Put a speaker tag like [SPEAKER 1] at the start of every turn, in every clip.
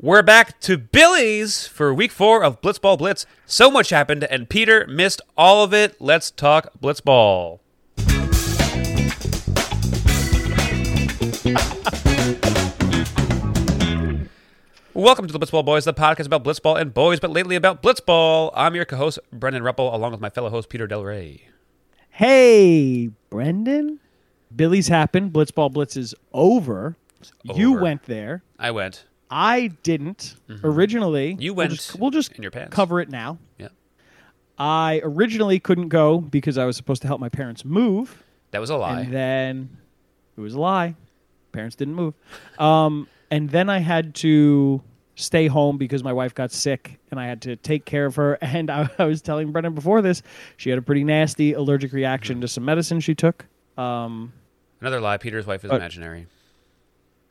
[SPEAKER 1] We're back to Billy's for week four of Blitzball Blitz. So much happened, and Peter missed all of it. Let's talk Blitzball. Welcome to the Blitzball Boys, the podcast about Blitzball and boys, but lately about Blitzball. I'm your co-host Brendan Ruppel, along with my fellow host Peter Del Rey.
[SPEAKER 2] Hey, Brendan. Billy's happened. Blitzball Blitz is over. You went there.
[SPEAKER 1] I went.
[SPEAKER 2] I didn't originally.
[SPEAKER 1] Mm-hmm. You
[SPEAKER 2] We'll
[SPEAKER 1] went
[SPEAKER 2] just, we'll just
[SPEAKER 1] in your pants.
[SPEAKER 2] cover it now.
[SPEAKER 1] Yeah,
[SPEAKER 2] I originally couldn't go because I was supposed to help my parents move,
[SPEAKER 1] that was a lie.
[SPEAKER 2] and then it was a lie. Parents didn't move. Um, and then I had to stay home because my wife got sick, and I had to take care of her. And I, I was telling Brendan before this, she had a pretty nasty allergic
[SPEAKER 1] Mm-hmm.
[SPEAKER 2] reaction to some medicine she took. Um,
[SPEAKER 1] Another lie. Peter's wife is
[SPEAKER 2] Uh,
[SPEAKER 1] imaginary.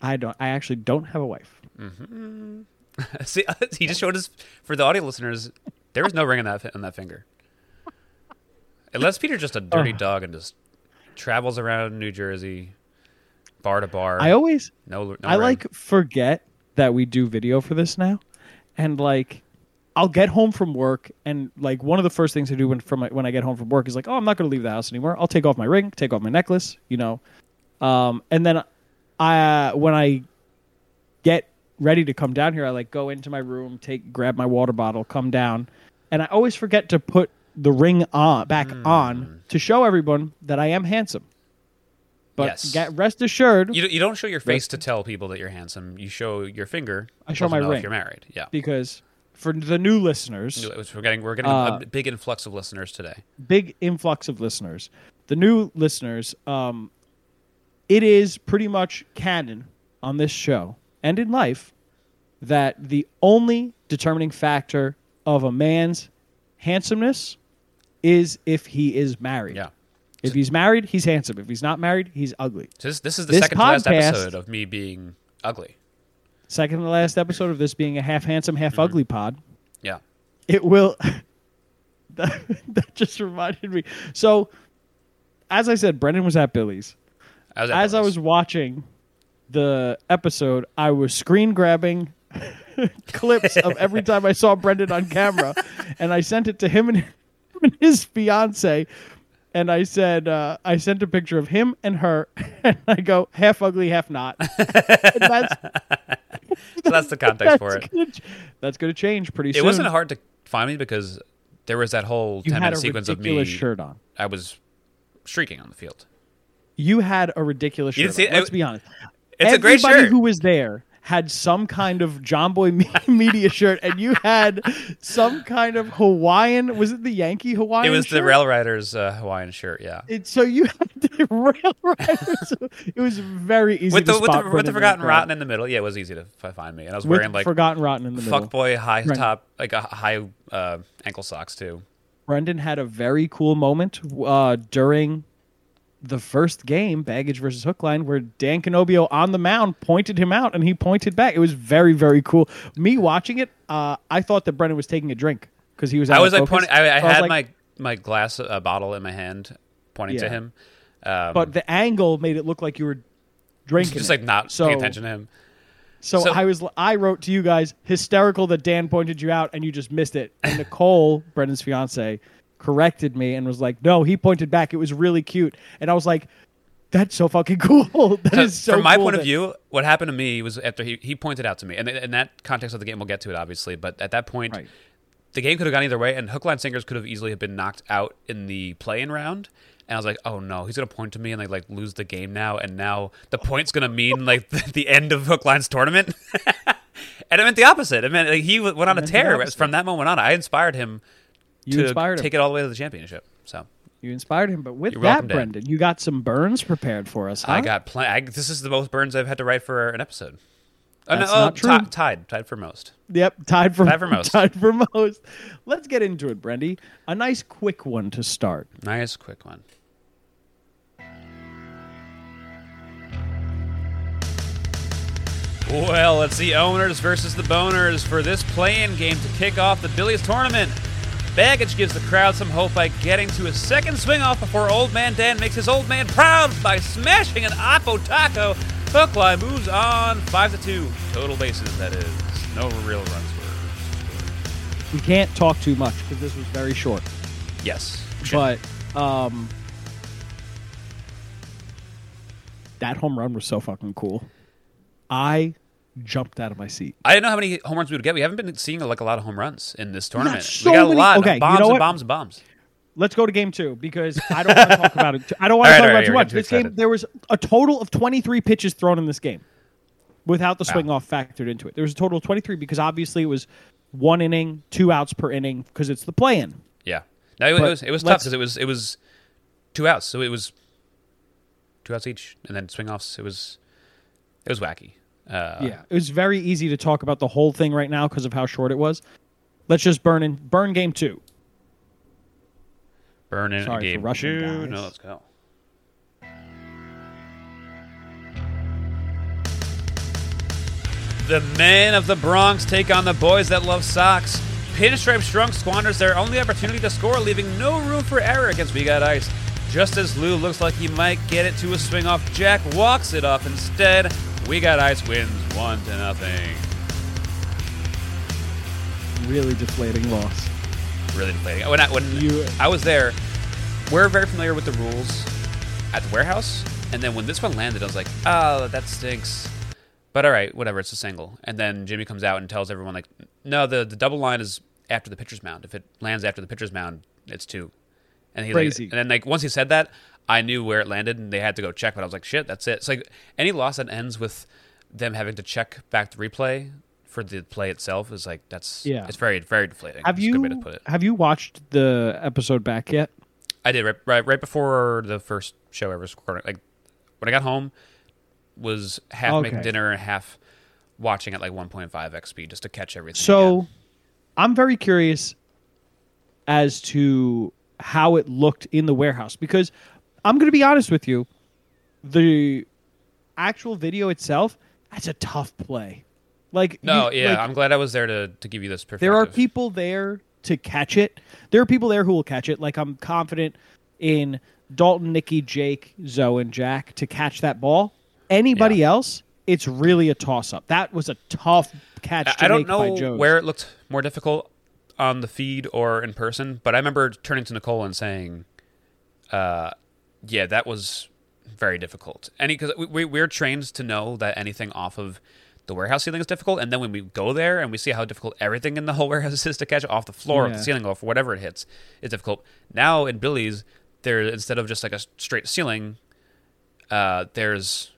[SPEAKER 2] I don't. I actually don't have a wife.
[SPEAKER 1] See, he just showed us for the audio listeners. There was no ring on that on that finger. Unless Peter's just a dirty dog and just travels around New Jersey, bar to bar.
[SPEAKER 2] I always,
[SPEAKER 1] no, no
[SPEAKER 2] I
[SPEAKER 1] ring.
[SPEAKER 2] like forget that we do video for this now, and like, I'll get home from work, and like one of the first things I do when from my, when I get home from work is like, oh, I'm not going to leave the house anymore. I'll take off my ring, take off my necklace, you know, um, and then I when I get ready to come down here, I like go into my room, take grab my water bottle, come down, and I always forget to put the ring on back
[SPEAKER 1] Hmm.
[SPEAKER 2] on to show everyone that I am handsome. But
[SPEAKER 1] Yes.
[SPEAKER 2] get rest assured,
[SPEAKER 1] You, don't- you don't show your face to tell people that you're handsome. You show your finger.
[SPEAKER 2] I show my ring.
[SPEAKER 1] If you're married, yeah.
[SPEAKER 2] because for the new listeners,
[SPEAKER 1] We're getting we're getting
[SPEAKER 2] Uh,
[SPEAKER 1] a big influx of listeners today.
[SPEAKER 2] big influx of listeners. The new listeners, um, it is pretty much canon on this show and in life that the only determining factor of a man's handsomeness is if he is married.
[SPEAKER 1] Yeah.
[SPEAKER 2] If he's married, he's handsome. If he's not married, he's ugly.
[SPEAKER 1] So this, this is the
[SPEAKER 2] This
[SPEAKER 1] second to last episode of me being ugly.
[SPEAKER 2] Second to last episode of this being a half handsome, half mm-hmm. ugly pod.
[SPEAKER 1] Yeah.
[SPEAKER 2] it will that, that just reminded me so as i said brendan was at billy's
[SPEAKER 1] I was at
[SPEAKER 2] as i was watching the episode i was screen grabbing clips of every time i saw brendan on camera and i sent it to him and, his fiance and i said uh, i sent a picture of him and her and i go half ugly half not that's,
[SPEAKER 1] so that's the context
[SPEAKER 2] that's
[SPEAKER 1] for it.
[SPEAKER 2] gonna, that's gonna change pretty
[SPEAKER 1] It
[SPEAKER 2] soon It
[SPEAKER 1] wasn't hard to find me because there was that whole
[SPEAKER 2] you
[SPEAKER 1] ten minute sequence of me.
[SPEAKER 2] shirt on
[SPEAKER 1] I was streaking on the field.
[SPEAKER 2] You had a ridiculous
[SPEAKER 1] You
[SPEAKER 2] shirt.
[SPEAKER 1] see
[SPEAKER 2] on,
[SPEAKER 1] it?
[SPEAKER 2] Let's be honest.
[SPEAKER 1] It's a great
[SPEAKER 2] Everybody
[SPEAKER 1] shirt.
[SPEAKER 2] who was there had some kind of Jomboy Media shirt, and you had some kind of Hawaiian. Was it the Yankee Hawaiian?
[SPEAKER 1] It was the? Rail Riders uh, Hawaiian shirt, yeah.
[SPEAKER 2] It, so you had the Rail Riders. it was very easy
[SPEAKER 1] With
[SPEAKER 2] to
[SPEAKER 1] the with
[SPEAKER 2] spot
[SPEAKER 1] the, with the Forgotten. Rotten in the middle, yeah, it was easy to find me. And I was
[SPEAKER 2] With
[SPEAKER 1] wearing like
[SPEAKER 2] Forgotten Rotten in the middle.
[SPEAKER 1] fuckboy high
[SPEAKER 2] Right.
[SPEAKER 1] top, like a high uh, ankle socks too.
[SPEAKER 2] Brendan had a very cool moment uh, during the first game, Baggage versus Hookline, where Dan Canobio on the mound pointed him out and he pointed back. It was very, very cool. Me watching it, uh, I thought that Brendan was taking a drink because he was.
[SPEAKER 1] I was like pointing. I, I
[SPEAKER 2] was
[SPEAKER 1] had
[SPEAKER 2] like-
[SPEAKER 1] my my glass uh, bottle in my hand, pointing to him. Um,
[SPEAKER 2] but the angle made it look like you were drinking.
[SPEAKER 1] just
[SPEAKER 2] it.
[SPEAKER 1] like not
[SPEAKER 2] so,
[SPEAKER 1] paying attention to him.
[SPEAKER 2] So,
[SPEAKER 1] so-
[SPEAKER 2] I was, I wrote to you guys, hysterical that Dan pointed you out and you just missed it. And Nicole, Brendan's fiance, corrected me and was like, "No, he pointed back. It was really cute." And I was like, "That's so fucking cool. That is so."
[SPEAKER 1] From my
[SPEAKER 2] cool
[SPEAKER 1] point of view, what happened to me was after he, he pointed out to me, and in that context of the game, we'll get to it obviously. But at that point,
[SPEAKER 2] Right.
[SPEAKER 1] the game could have gone either way, and Hookline Sinkers could have easily have been knocked out in the play-in round. And I was like, "Oh no, he's gonna point to me and like like lose the game now, and now the point's gonna mean like the, the end of Hookline's tournament." and it meant the opposite. It meant like, he went on a tear from that moment on. I inspired him
[SPEAKER 2] You
[SPEAKER 1] to
[SPEAKER 2] inspired him.
[SPEAKER 1] take it all the way to the championship. So
[SPEAKER 2] You inspired him. But with
[SPEAKER 1] You're
[SPEAKER 2] that. Brendan, you got some burns prepared for us. Huh?
[SPEAKER 1] I got plenty. This is the most burns I've had to write for an episode. Oh,
[SPEAKER 2] That's
[SPEAKER 1] no, oh,
[SPEAKER 2] not true.
[SPEAKER 1] ti- tied, tied for most.
[SPEAKER 2] Yep, tied for
[SPEAKER 1] Tied for most.
[SPEAKER 2] Tied for most. Let's get into it, Brendy. A nice quick one to start.
[SPEAKER 1] Nice, quick one. Well, it's the owners versus the boners for this play-in game to kick off the Billy's tournament. Baggage gives the crowd some hope by getting to a second swing off before Old Man Dan makes his old man proud by smashing an Oppo Taco Hook line moves on five to two. Total bases, that is. No real runs were.
[SPEAKER 2] We can't talk too much because this was very short.
[SPEAKER 1] Yes.
[SPEAKER 2] But um, that home run was so fucking cool. I jumped out of my seat.
[SPEAKER 1] I didn't know how many home runs we would get. We haven't been seeing like a lot of home runs in this tournament.
[SPEAKER 2] so
[SPEAKER 1] we got a
[SPEAKER 2] many-
[SPEAKER 1] lot
[SPEAKER 2] okay,
[SPEAKER 1] of bombs
[SPEAKER 2] you know
[SPEAKER 1] and bombs and bombs.
[SPEAKER 2] Let's go to game two because I don't want to talk about it. I don't want to talk about
[SPEAKER 1] right,
[SPEAKER 2] it too much. This
[SPEAKER 1] too
[SPEAKER 2] game, there was a total of 23 pitches thrown in this game without the
[SPEAKER 1] Wow.
[SPEAKER 2] swing off factored into it. There was a total of 23 because obviously it was one inning, two outs per inning because it's the play in.
[SPEAKER 1] Yeah. No, it,
[SPEAKER 2] But
[SPEAKER 1] was it was tough because it was it was two outs, so it was two outs each, and then swing offs. It was it was wacky. Uh,
[SPEAKER 2] yeah, it was very easy to talk about the whole thing right now because of how short it was. Let's just burn in burn game two.
[SPEAKER 1] Burn in
[SPEAKER 2] Sorry for
[SPEAKER 1] game
[SPEAKER 2] rushing,
[SPEAKER 1] two.
[SPEAKER 2] guys.
[SPEAKER 1] No, let's go. The men of the Bronx take on the boys that love socks. Pinstripe Strong squanders their only opportunity to score, leaving no room for error against We Got Ice. Just as Lou looks like he might get it to a swing off, Jack walks it off instead. We Got Ice wins one to nothing.
[SPEAKER 2] Really deflating loss.
[SPEAKER 1] Really deflating. When I, when
[SPEAKER 2] You-
[SPEAKER 1] I was there, we're very familiar with the rules at the warehouse, and then when this one landed, I was like, "Oh, that stinks." But all right, whatever. It's a single. And then Jimmy comes out and tells everyone like, "No, the the double line is after the pitcher's mound. If it lands after the pitcher's mound, it's two. And he like,
[SPEAKER 2] Crazy.
[SPEAKER 1] and then like once he said that, I knew where it landed, and they had to go check. But I was like, "Shit, that's it." It's like any loss that ends with them having to check back the replay for the play itself is like that's
[SPEAKER 2] Yeah.
[SPEAKER 1] it's very very deflating.
[SPEAKER 2] Have
[SPEAKER 1] It's a good way
[SPEAKER 2] you
[SPEAKER 1] to put it.
[SPEAKER 2] have you watched the episode back yet?
[SPEAKER 1] I did right, right right before the first show ever recorded. Like when I got home, was half making dinner and half watching at like 1.5 x speed just to catch everything.
[SPEAKER 2] So,
[SPEAKER 1] again.
[SPEAKER 2] I'm very curious as to how it looked in the warehouse because I'm going to be honest with you, the actual video itself, that's a tough play. Like
[SPEAKER 1] no,
[SPEAKER 2] you-
[SPEAKER 1] yeah,
[SPEAKER 2] like,
[SPEAKER 1] I'm glad I was there to to give you this perspective.
[SPEAKER 2] there are people there to catch it. There are people there who will catch it. Like I'm confident in Dalton, Nikki, Jake, Zoe, and Jack to catch that ball. Anybody
[SPEAKER 1] Yeah.
[SPEAKER 2] else, it's really a toss up. That was a tough catch.
[SPEAKER 1] I,
[SPEAKER 2] To
[SPEAKER 1] I don't know
[SPEAKER 2] Jones.
[SPEAKER 1] where it looked more difficult on the feed or in person, but I remember turning to Nicole and saying, uh, "Yeah, that was very difficult." Any because we, we we're trained to know that anything off of the warehouse ceiling is difficult, and then when we go there and we see how difficult everything in the whole warehouse is to catch off the floor, off
[SPEAKER 2] Yeah.
[SPEAKER 1] the ceiling, off whatever it hits, is difficult. Now in Billy's, there instead of just like a straight ceiling, uh, there's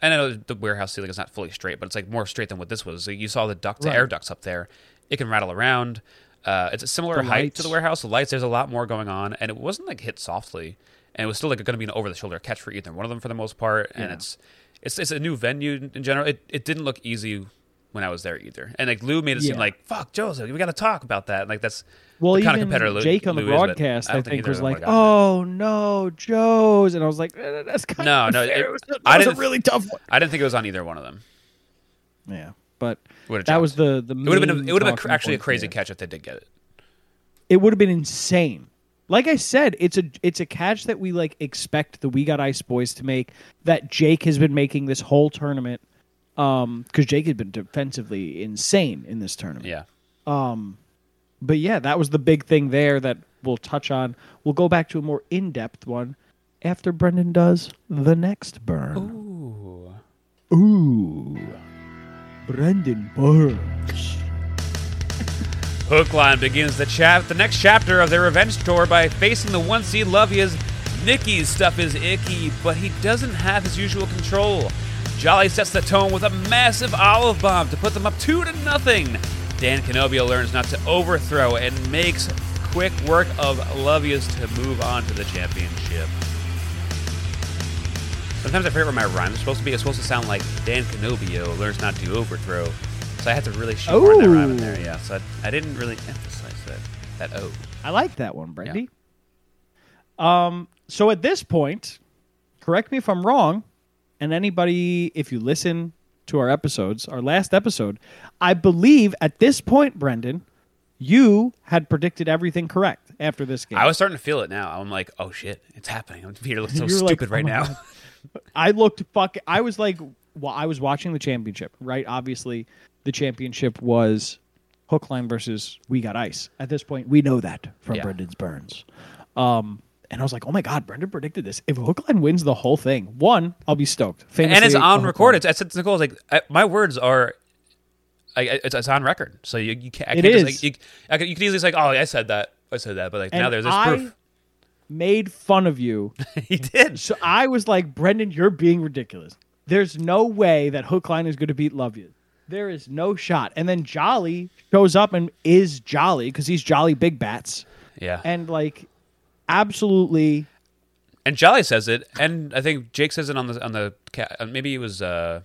[SPEAKER 1] and I know the warehouse ceiling is not fully straight, but it's like more straight than what this was. Like, you saw the duct
[SPEAKER 2] Right.
[SPEAKER 1] air ducts up there. It can rattle around. Uh, it's a similar
[SPEAKER 2] The
[SPEAKER 1] height to the warehouse. The lights, there's a lot more going on, and it wasn't like hit softly, and it was still like going to be an over the shoulder catch for either one of them for the most part. And
[SPEAKER 2] Yeah.
[SPEAKER 1] it's it's it's a new venue in general. It it didn't look easy when I was there either. And like Lou made it seem like fuck Joseph, we got to talk about that. Like that's
[SPEAKER 2] Well,
[SPEAKER 1] the kind of
[SPEAKER 2] even
[SPEAKER 1] competitor Lou-
[SPEAKER 2] Jake on the
[SPEAKER 1] Lou is,
[SPEAKER 2] broadcast,
[SPEAKER 1] I
[SPEAKER 2] I,
[SPEAKER 1] think
[SPEAKER 2] was like, "Oh no, Joe's," and I was like, eh, "That's kind
[SPEAKER 1] No,
[SPEAKER 2] of
[SPEAKER 1] no,
[SPEAKER 2] unfair.
[SPEAKER 1] it-
[SPEAKER 2] It was,
[SPEAKER 1] I didn't-
[SPEAKER 2] really tough one."
[SPEAKER 1] I didn't think it was on either one of them.
[SPEAKER 2] Yeah, but that
[SPEAKER 1] jumped.
[SPEAKER 2] was the the.
[SPEAKER 1] It would have been a, it would have been actually a crazy catch if they did get it.
[SPEAKER 2] It would have been insane. Like I said, it's a it's a catch that we like expect the We Got Ice boys to make. That Jake has been making this whole tournament. Um, because Jake had been defensively insane in this tournament.
[SPEAKER 1] Yeah.
[SPEAKER 2] Um, but yeah, that was the big thing there that we'll touch on. We'll go back to a more in depth one after Brendan does the next burn.
[SPEAKER 1] Ooh.
[SPEAKER 2] Ooh. Brendan Burns.
[SPEAKER 1] Hookline begins the chap the next chapter of their revenge tour by facing the one seed Lovia's. Nicky's stuff is icky, but he doesn't have his usual control. Jolly sets the tone with a massive olive bomb to put them up two to nothing. Dan Canobio learns not to overthrow and makes quick work of Lovia's to move on to the championship. Sometimes I forget where my rhyme is supposed to be. It's supposed to sound like Dan Canobio learns not to overthrow. So I had to really shoehorn that rhyme in there, yeah. So I, I didn't really emphasize that that O.
[SPEAKER 2] I like that one, Brandy. Um, so at this point, correct me if I'm wrong, and anybody, if you listen to our episodes, our last episode, I believe at this point, Brendan, you had predicted everything correct after this game.
[SPEAKER 1] I was starting to feel it now. I'm like, oh shit, it's happening. Peter looks so
[SPEAKER 2] like,
[SPEAKER 1] stupid right
[SPEAKER 2] "Oh my
[SPEAKER 1] now.
[SPEAKER 2] God." I looked fuck. I was like, while I was watching the championship, right? Obviously, the championship was Hookline versus We Got Ice. At this point, we know that from
[SPEAKER 1] Yeah.
[SPEAKER 2] Brendan's Burns. Um, and I was like, oh my God, Brendan predicted this. If Hookline wins the whole thing, one, I'll be stoked.
[SPEAKER 1] and it's on record. It's, I said to Nicole, I like, I, my words are, I, it's, it's on record. So you, you can't. I
[SPEAKER 2] It
[SPEAKER 1] can't just,
[SPEAKER 2] is.
[SPEAKER 1] like, you, I could, you could easily say, like, oh, I said that. I said that. But like
[SPEAKER 2] And
[SPEAKER 1] now there's this proof.
[SPEAKER 2] Made fun of you.
[SPEAKER 1] he did.
[SPEAKER 2] so I was like, Brendan, you're being ridiculous. There's no way that Hookline is going to beat Love You. There is no shot. And then Jolly shows up and is Jolly because he's Jolly Big Bats.
[SPEAKER 1] Yeah.
[SPEAKER 2] And like, absolutely.
[SPEAKER 1] And Jolly says it, and I think Jake says it on the on the uh, maybe it was uh,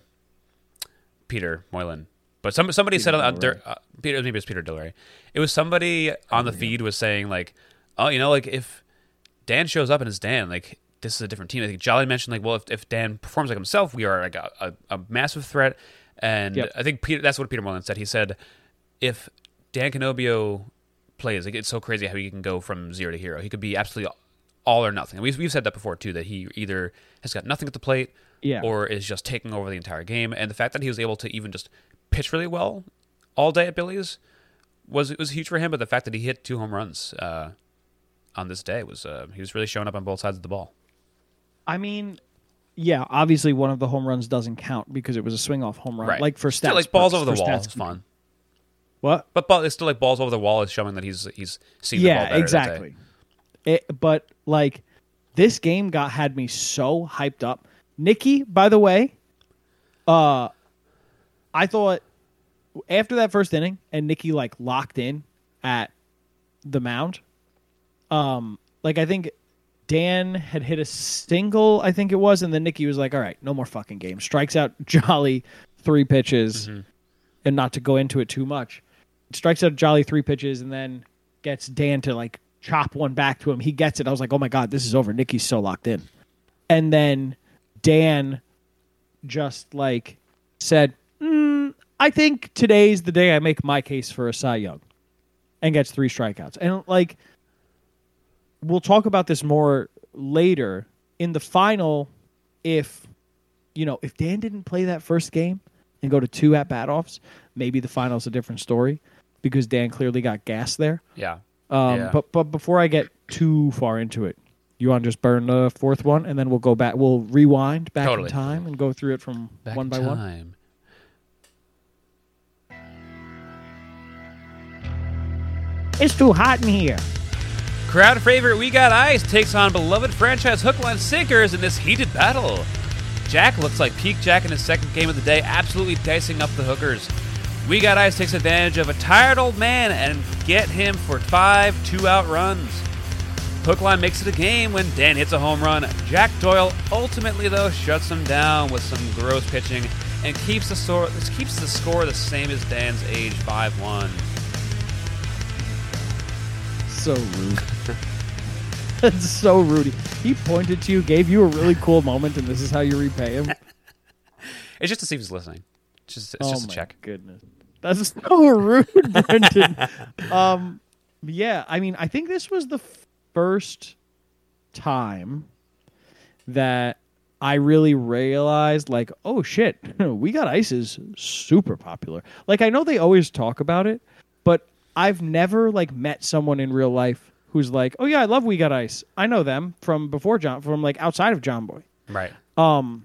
[SPEAKER 1] Peter Moylan, but some somebody said on uh, there, uh, Peter maybe it was Peter Dillery. It was somebody on the feed was saying like, oh, you know, like if Dan shows up and it's Dan, like this is a different team. I think Jolly mentioned like, well, if, if Dan performs like himself, we are like a, a, a massive threat. And
[SPEAKER 2] Yep.
[SPEAKER 1] I think Peter, that's what Peter Moylan said. He said, if Dan Canobio plays, like it's so crazy how he can go from zero to hero. He could be absolutely all or nothing. We've, we've said that before too, that he either has got nothing at the plate
[SPEAKER 2] Yeah.
[SPEAKER 1] or is just taking over the entire game. And the fact that he was able to even just pitch really well all day at Billy's was was huge for him. But the fact that he hit two home runs uh, on this day was uh, he was really showing up on both sides of the ball.
[SPEAKER 2] I mean, yeah, obviously one of the home runs doesn't count because it was a swing off home run.
[SPEAKER 1] Right,
[SPEAKER 2] Like for stats.
[SPEAKER 1] still like balls
[SPEAKER 2] purpose-
[SPEAKER 1] over the wall is fun.
[SPEAKER 2] What?
[SPEAKER 1] But ball, it's still like balls over the wall is showing that he's he's seeing the ball
[SPEAKER 2] yeah,
[SPEAKER 1] that day.
[SPEAKER 2] exactly. It, but like this game got had me so hyped up. Nikki, by the way, uh, I thought after that first inning and Nikki like locked in at the mound. Um, like I think Dan had hit a single, I think it was, and then Nikki was like, "All right, no more fucking games." Strikes out Jolly three pitches, and not to go into it too much, strikes out Jolly three pitches, and then gets Dan to like chop one back to him. He gets it. I was like, "Oh my god, this is over." Nikki's so locked in, and then Dan just like said, mm, "I think today's the day I make my case for a Cy Young," and gets three strikeouts, and like we'll talk about this more later in the final if you know if dan didn't play that first game and go to two at bat offs maybe the final's a different story because dan clearly got gas there
[SPEAKER 1] Yeah.
[SPEAKER 2] um,
[SPEAKER 1] Yeah.
[SPEAKER 2] but but before i get too far into it you want to just burn the fourth one and then we'll go back we'll rewind back
[SPEAKER 1] Totally.
[SPEAKER 2] in time and go through it from
[SPEAKER 1] Back
[SPEAKER 2] one
[SPEAKER 1] in
[SPEAKER 2] by one it's too hot in here
[SPEAKER 1] Crowd favorite We Got Ice takes on beloved franchise Hook Line Sinkers in this heated battle. Jack looks like peak Jack in his second game of the day, absolutely dicing up the hookers. We Got Ice takes advantage of a tired old man and get him for five two-out runs. Hookline makes it a game when Dan hits a home run. Jack Doyle ultimately though shuts him down with some gross pitching and keeps the score keeps the score the same as Dan's age 5-1.
[SPEAKER 2] so rude that's so rude he pointed to you gave you a really cool moment and this is how you repay him?
[SPEAKER 1] It's just to see if he's listening. It's just, it's
[SPEAKER 2] oh
[SPEAKER 1] just a check.
[SPEAKER 2] goodness. That's so rude brendan. Um yeah i mean i think this was the first time that i really realized like oh shit we got ice is super popular. Like i know they always talk about it but i've never like met someone in real life who's like oh yeah i love we got ice i know them from before john from like outside of jomboy
[SPEAKER 1] Right.
[SPEAKER 2] um,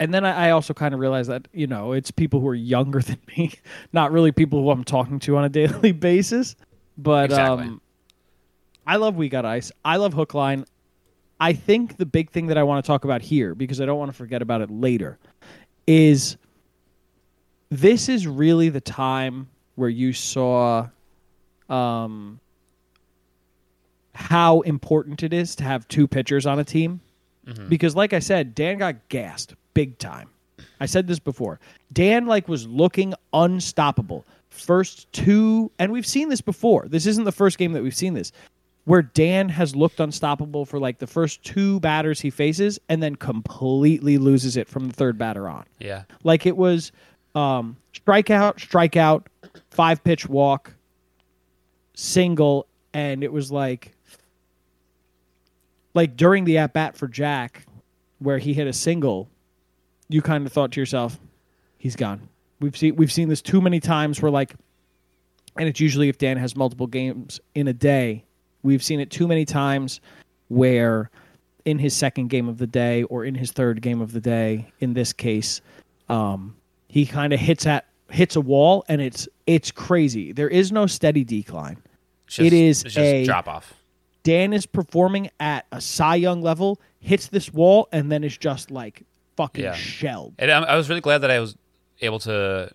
[SPEAKER 2] and then I, I also kind of realized that you know it's people who are younger than me, not really people who I'm talking to on a daily basis. But
[SPEAKER 1] Exactly.
[SPEAKER 2] um, I love We Got Ice. I love Hookline. I think the big thing that I want to talk about here, because I don't want to forget about it later, is this is really the time where you saw um, how important it is to have two pitchers on a team. Because, like I said, Dan got gassed big time. I said this before. Dan like was looking unstoppable. First two, and we've seen this before. This isn't the first game that we've seen this, where Dan has looked unstoppable for like the first two batters he faces, and then completely loses it from the third batter on.
[SPEAKER 1] Yeah.
[SPEAKER 2] Like it was um, strikeout, strikeout, five pitch walk, single, and it was like like during the at bat for Jack, where he hit a single, you kind of thought to yourself, he's gone. We've seen we've seen this too many times where like and it's usually if Dan has multiple games in a day. We've seen it too many times where in his second game of the day or in his third game of the day, in this case, um, he kind of hits at hits a wall and it's it's crazy. There is no steady decline.
[SPEAKER 1] Just,
[SPEAKER 2] It is
[SPEAKER 1] it's just
[SPEAKER 2] a-
[SPEAKER 1] drop off.
[SPEAKER 2] Dan is performing at a Cy Young level, hits this wall, and then is just like fucking
[SPEAKER 1] Yeah.
[SPEAKER 2] shelled.
[SPEAKER 1] And I, I was really glad that I was able to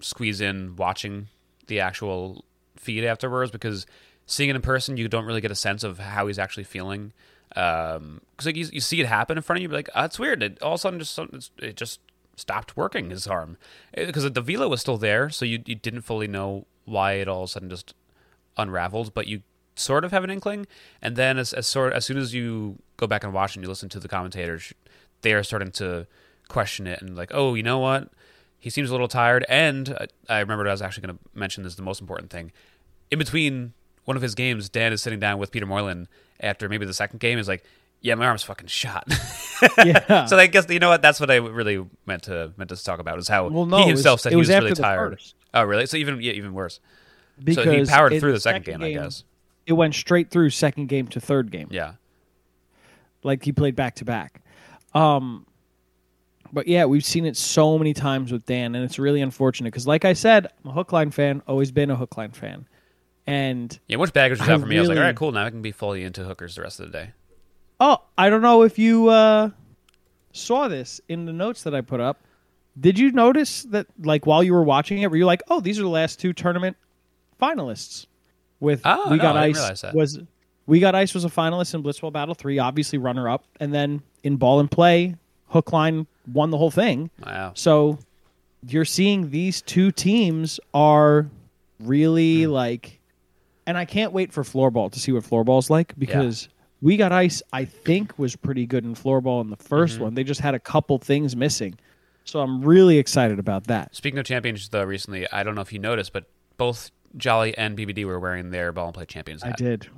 [SPEAKER 1] squeeze in watching the actual feed afterwards because seeing it in person, you don't really get a sense of how he's actually feeling. Um, because like you, you see it happen in front of you, but like ah, oh, that's weird. It, all of a sudden, just it's- it just stopped working his arm eh, because the velo was still there, so you you didn't fully know why it all of a sudden just unraveled, but you sort of have an inkling. And then as, as sort as soon as you go back and watch and you listen to the commentators, they are starting to question it and like, oh, you know what? He seems a little tired. And I, I remembered I was actually going to mention this is the most important thing. In between one of his games, Dan is sitting down with Peter Moylan after maybe the second game. Is like, yeah, my arm's fucking shot.
[SPEAKER 2] Yeah.
[SPEAKER 1] so I guess you know what? That's what I really meant to meant to talk about is how
[SPEAKER 2] Well, no,
[SPEAKER 1] he
[SPEAKER 2] it
[SPEAKER 1] himself
[SPEAKER 2] was-
[SPEAKER 1] said he
[SPEAKER 2] was
[SPEAKER 1] was really tired.
[SPEAKER 2] first.
[SPEAKER 1] Oh, really? So even yeah, even worse.
[SPEAKER 2] because
[SPEAKER 1] so he powered through the second, game, I guess.
[SPEAKER 2] It went straight through second game to third game.
[SPEAKER 1] Yeah.
[SPEAKER 2] like he played back to back. Um, but yeah, we've seen it so many times with Dan, and it's really unfortunate because, like I said, I'm a hookline fan, always been a hookline fan, and
[SPEAKER 1] Yeah, once baggage was
[SPEAKER 2] I
[SPEAKER 1] out for me, I was like, all right, cool. Now I can be fully into hookers the rest of the day.
[SPEAKER 2] oh, I don't know if you uh, saw this in the notes that I put up. Did you notice that, like, while you were watching it, were you like, "Oh, these are the last two tournament finalists"? With
[SPEAKER 1] Oh,
[SPEAKER 2] we
[SPEAKER 1] no,
[SPEAKER 2] got ice was we got ice was a finalist in Blitzball Battle Three, obviously runner up, and then in Ball and Play, Hookline won the whole thing.
[SPEAKER 1] Wow.
[SPEAKER 2] So you're seeing these two teams are really
[SPEAKER 1] Hmm.
[SPEAKER 2] like, and I can't wait for floorball to see what floorball's like because we got ice. I think was pretty good in floorball in the 1st
[SPEAKER 1] Mm-hmm.
[SPEAKER 2] one. They just had a couple things missing, so I'm really excited about that.
[SPEAKER 1] Speaking of champions, though, recently, I don't know if you noticed, but both Jolly and BBD were wearing their ball and play champions
[SPEAKER 2] I did,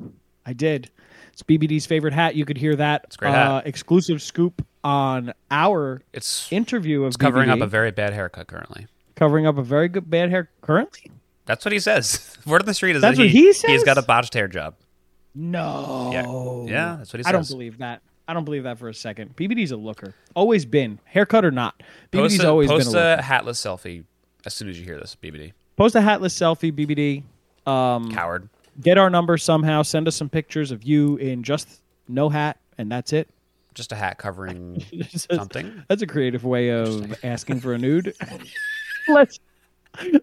[SPEAKER 2] I did. It's BBD's favorite hat. You could hear that.
[SPEAKER 1] It's great
[SPEAKER 2] uh,
[SPEAKER 1] hat.
[SPEAKER 2] Exclusive scoop on our
[SPEAKER 1] It's,
[SPEAKER 2] interview of
[SPEAKER 1] it's covering
[SPEAKER 2] BBD,
[SPEAKER 1] up a very bad haircut currently.
[SPEAKER 2] covering up a very good bad hair currently.
[SPEAKER 1] That's what he says. Word on the street is
[SPEAKER 2] That's
[SPEAKER 1] that
[SPEAKER 2] what
[SPEAKER 1] he, says?
[SPEAKER 2] he
[SPEAKER 1] He's got a botched hair job.
[SPEAKER 2] No.
[SPEAKER 1] Yeah, yeah that's what he says.
[SPEAKER 2] I don't believe that. I don't believe that for a second. BBD's a looker. Always been. Haircut or not.
[SPEAKER 1] Post
[SPEAKER 2] BBD's
[SPEAKER 1] a,
[SPEAKER 2] always
[SPEAKER 1] post
[SPEAKER 2] been a looker.
[SPEAKER 1] a hatless selfie as soon as you hear this, BBD.
[SPEAKER 2] Post a hatless selfie, BBD. Um,
[SPEAKER 1] Coward.
[SPEAKER 2] get our number somehow. Send us some pictures of you in just no hat, and that's it.
[SPEAKER 1] Just a hat covering
[SPEAKER 2] That's-
[SPEAKER 1] something.
[SPEAKER 2] That's a creative way of asking for a nude. let's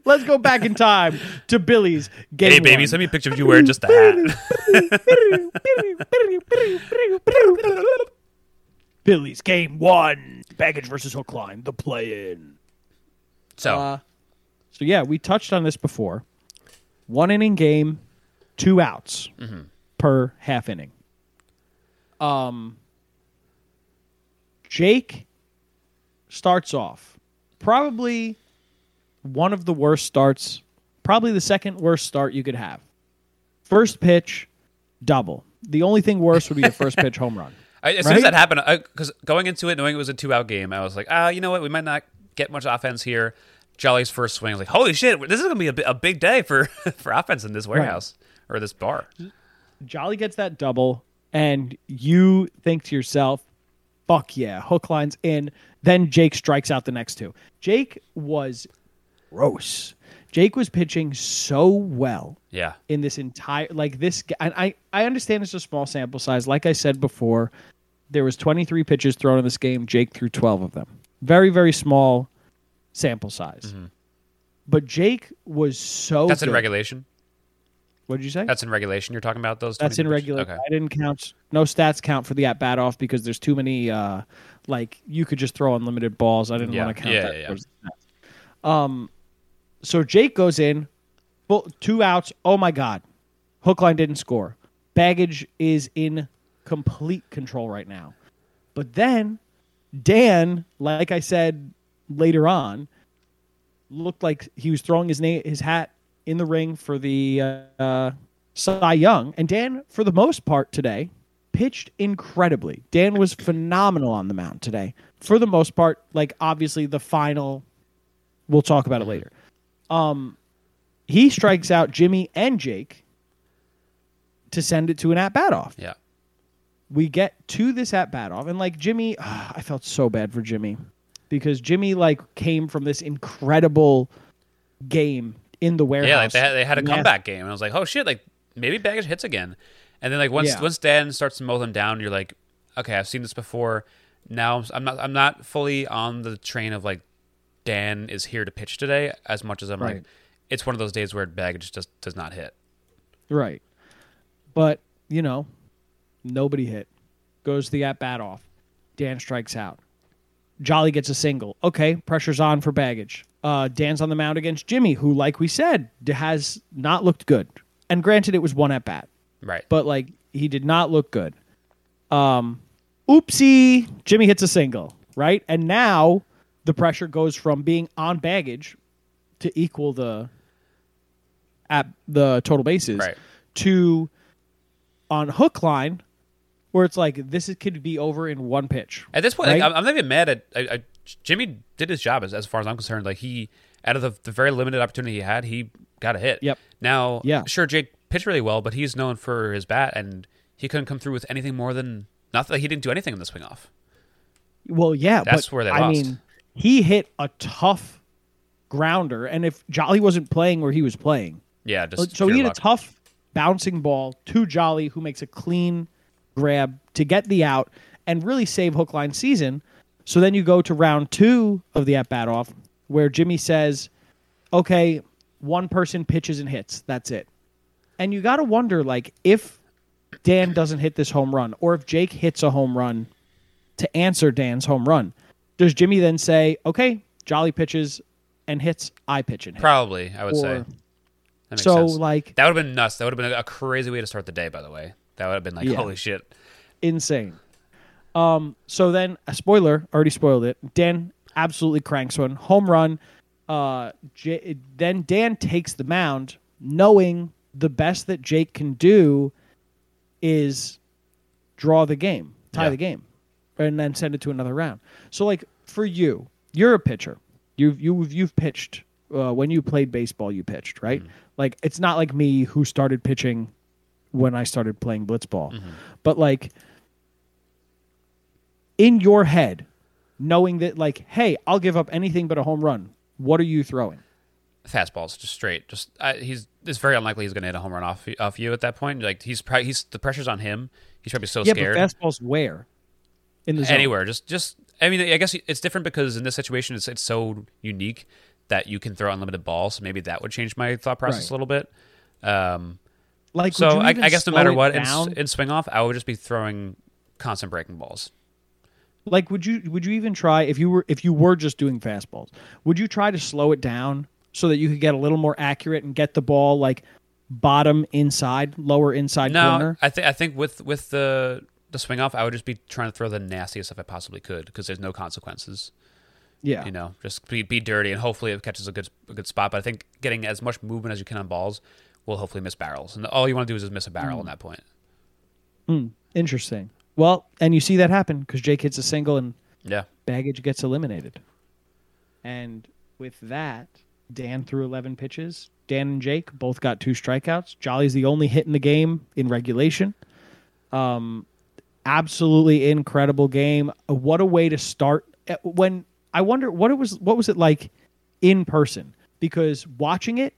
[SPEAKER 2] let's go back in time to Billy's game.
[SPEAKER 1] Hey, baby,
[SPEAKER 2] one.
[SPEAKER 1] send me a picture of you wearing just a hat.
[SPEAKER 2] Billy's game one. Baggage versus Hookline. The play-in.
[SPEAKER 1] so,
[SPEAKER 2] Uh, so yeah, we touched on this before. One inning game, two outs per half inning. Um, Jake starts off probably one of the worst starts, probably the second worst start you could have. First pitch, double. The only thing worse would be a first pitch home run.
[SPEAKER 1] I, as soon as that happened, because going into it, knowing it was a two out game, I was like, ah, you know what? We might not get much offense here. Jolly's first swing, I was like, holy shit, this is going to be a, a big day for, for offense in this warehouse or this bar.
[SPEAKER 2] Jolly gets that double, and you think to yourself, fuck yeah, hook line's in. Then Jake strikes out the next two. Jake was gross. Jake was pitching so well
[SPEAKER 1] Yeah.
[SPEAKER 2] in this entire like this and I I understand it's a small sample size. Like I said before, there was 23 pitches thrown in this game. Jake threw 12 of them. Very very small sample size. But Jake was so
[SPEAKER 1] Mm-hmm. That's in regulation.
[SPEAKER 2] What did you say?
[SPEAKER 1] That's in regulation. You're talking about those.
[SPEAKER 2] That's in regular.
[SPEAKER 1] Okay.
[SPEAKER 2] I didn't count. No stats count for the at bat off because there's too many. Uh, like you could just throw unlimited balls. I didn't
[SPEAKER 1] Yeah.
[SPEAKER 2] want to count
[SPEAKER 1] Yeah,
[SPEAKER 2] that.
[SPEAKER 1] yeah, yeah.
[SPEAKER 2] towards the stats. Um, so Jake goes in, full, two outs. Oh my god, Hookline didn't score. Baggage is in complete control right now. But then Dan, like I said later on, looked like he was throwing his name, his hat in the ring for the uh, uh, Cy Young. And Dan, for the most part today, pitched incredibly. Dan was phenomenal on the mound today. for the most part, like obviously the final, we'll talk about it later. Um, he strikes out Jimmy and Jake to send it to an at bat off.
[SPEAKER 1] Yeah.
[SPEAKER 2] We get to this at bat off, and like Jimmy, I felt so bad for Jimmy because Jimmy like came from this incredible game in the warehouse.
[SPEAKER 1] Yeah, like they had, they had a comeback game, and I was like, oh shit, like maybe Baggage hits again. And then like once
[SPEAKER 2] Yeah.
[SPEAKER 1] once Dan starts to mow them down, you're like, okay, I've seen this before. Now I'm- I'm not I'm not fully on the train of like Dan is here to pitch today as much as I'm
[SPEAKER 2] Right.
[SPEAKER 1] like, it's one of those days where Baggage just does not hit.
[SPEAKER 2] Right. But, you know, nobody hit. Goes the at bat off. Dan strikes out. Jolly gets a single. Okay, pressure's on for baggage. Uh, Dan's on the mound against Jimmy, who, like we said, has not looked good. And granted, it was one at bat,
[SPEAKER 1] Right.
[SPEAKER 2] but like he did not look good. Um, oopsie, Jimmy hits a single, right? And now the pressure goes from being on baggage to equal the at the total bases
[SPEAKER 1] Right.
[SPEAKER 2] to on hook line where it's like this is, could be over in one pitch.
[SPEAKER 1] At this point,
[SPEAKER 2] Right?
[SPEAKER 1] like, I'm, not even mad at I, I, Jimmy. Did his job as, as far as I'm concerned. Like he, out of the, the very limited opportunity he had, he got a hit.
[SPEAKER 2] Yep.
[SPEAKER 1] Now,
[SPEAKER 2] Yeah.
[SPEAKER 1] sure, Jake pitched really well, but he's known for his bat, and he couldn't come through with anything more than nothing. He didn't do anything in the swing off.
[SPEAKER 2] Well, yeah,
[SPEAKER 1] That's
[SPEAKER 2] but
[SPEAKER 1] where they
[SPEAKER 2] I
[SPEAKER 1] lost.
[SPEAKER 2] mean, he hit a tough grounder, and if Jolly wasn't playing where he was playing,
[SPEAKER 1] Yeah, just
[SPEAKER 2] so he hit
[SPEAKER 1] luck.
[SPEAKER 2] a tough bouncing ball to Jolly, who makes a clean grab to get the out and really save hook line season. So then you go to round two of the at bat off, where Jimmy says, "Okay, one person pitches and hits. That's it." And you got to wonder, like, if Dan doesn't hit this home run, or if Jake hits a home run to answer Dan's home run, does Jimmy then say, "Okay, Jolly pitches and hits, I pitch and hit"?
[SPEAKER 1] Probably, I would say.
[SPEAKER 2] Or-
[SPEAKER 1] That makes
[SPEAKER 2] so
[SPEAKER 1] sense.
[SPEAKER 2] like
[SPEAKER 1] that would have been nuts. That would have been a crazy way to start the day. By the way, that would have been like,
[SPEAKER 2] Yeah.
[SPEAKER 1] holy shit.
[SPEAKER 2] insane. Um, so then a spoiler already spoiled it. Dan absolutely cranks one home run. Uh, J- then Dan takes the mound, knowing the best that Jake can do is draw the game, tie
[SPEAKER 1] Yeah.
[SPEAKER 2] the game, and then send it to another round. So like for you, you're a pitcher. You've you've you've pitched uh, when you played baseball. You pitched right. Like it's not like me who started pitching when I started playing blitzball, but like in your head, knowing that like, hey, I'll give up anything but a home run. What are you throwing?
[SPEAKER 1] fastballs just straight. Just I, he's it's very unlikely he's going to hit a home run off off you at that point. Like he's probably he's the pressure's on him. He's probably so
[SPEAKER 2] yeah,
[SPEAKER 1] scared.
[SPEAKER 2] but fastballs where? In the zone.
[SPEAKER 1] Anywhere, just just I mean, I guess it's different because in this situation it's it's so unique that you can throw unlimited balls. So maybe that would change my thought process
[SPEAKER 2] Right.
[SPEAKER 1] a little bit. Um,
[SPEAKER 2] Like,
[SPEAKER 1] so I, I guess no matter what in, in swing off, I would just be throwing constant breaking balls.
[SPEAKER 2] like, would you would you even try if you were if you were just doing fastballs? Would you try to slow it down so that you could get a little more accurate and get the ball like bottom inside, lower inside
[SPEAKER 1] No,
[SPEAKER 2] corner?
[SPEAKER 1] I think I think with with the the swing off, I would just be trying to throw the nastiest stuff I possibly could because there's no consequences.
[SPEAKER 2] Yeah,
[SPEAKER 1] you know, just be, be dirty and hopefully it catches a good a good spot. But I think getting as much movement as you can on balls will hopefully miss barrels, and all you want to do is just miss a barrel
[SPEAKER 2] Mm.
[SPEAKER 1] in that point.
[SPEAKER 2] interesting. Well, and you see that happen because Jake hits a single and
[SPEAKER 1] Yeah,
[SPEAKER 2] baggage gets eliminated. And with that, Dan threw 11 pitches. Dan and Jake both got two strikeouts. Jolly's the only hit in the game in regulation. Um, absolutely incredible game. Uh, What a way to start. Uh, When I wonder what it was, what was it like in person? Because watching it,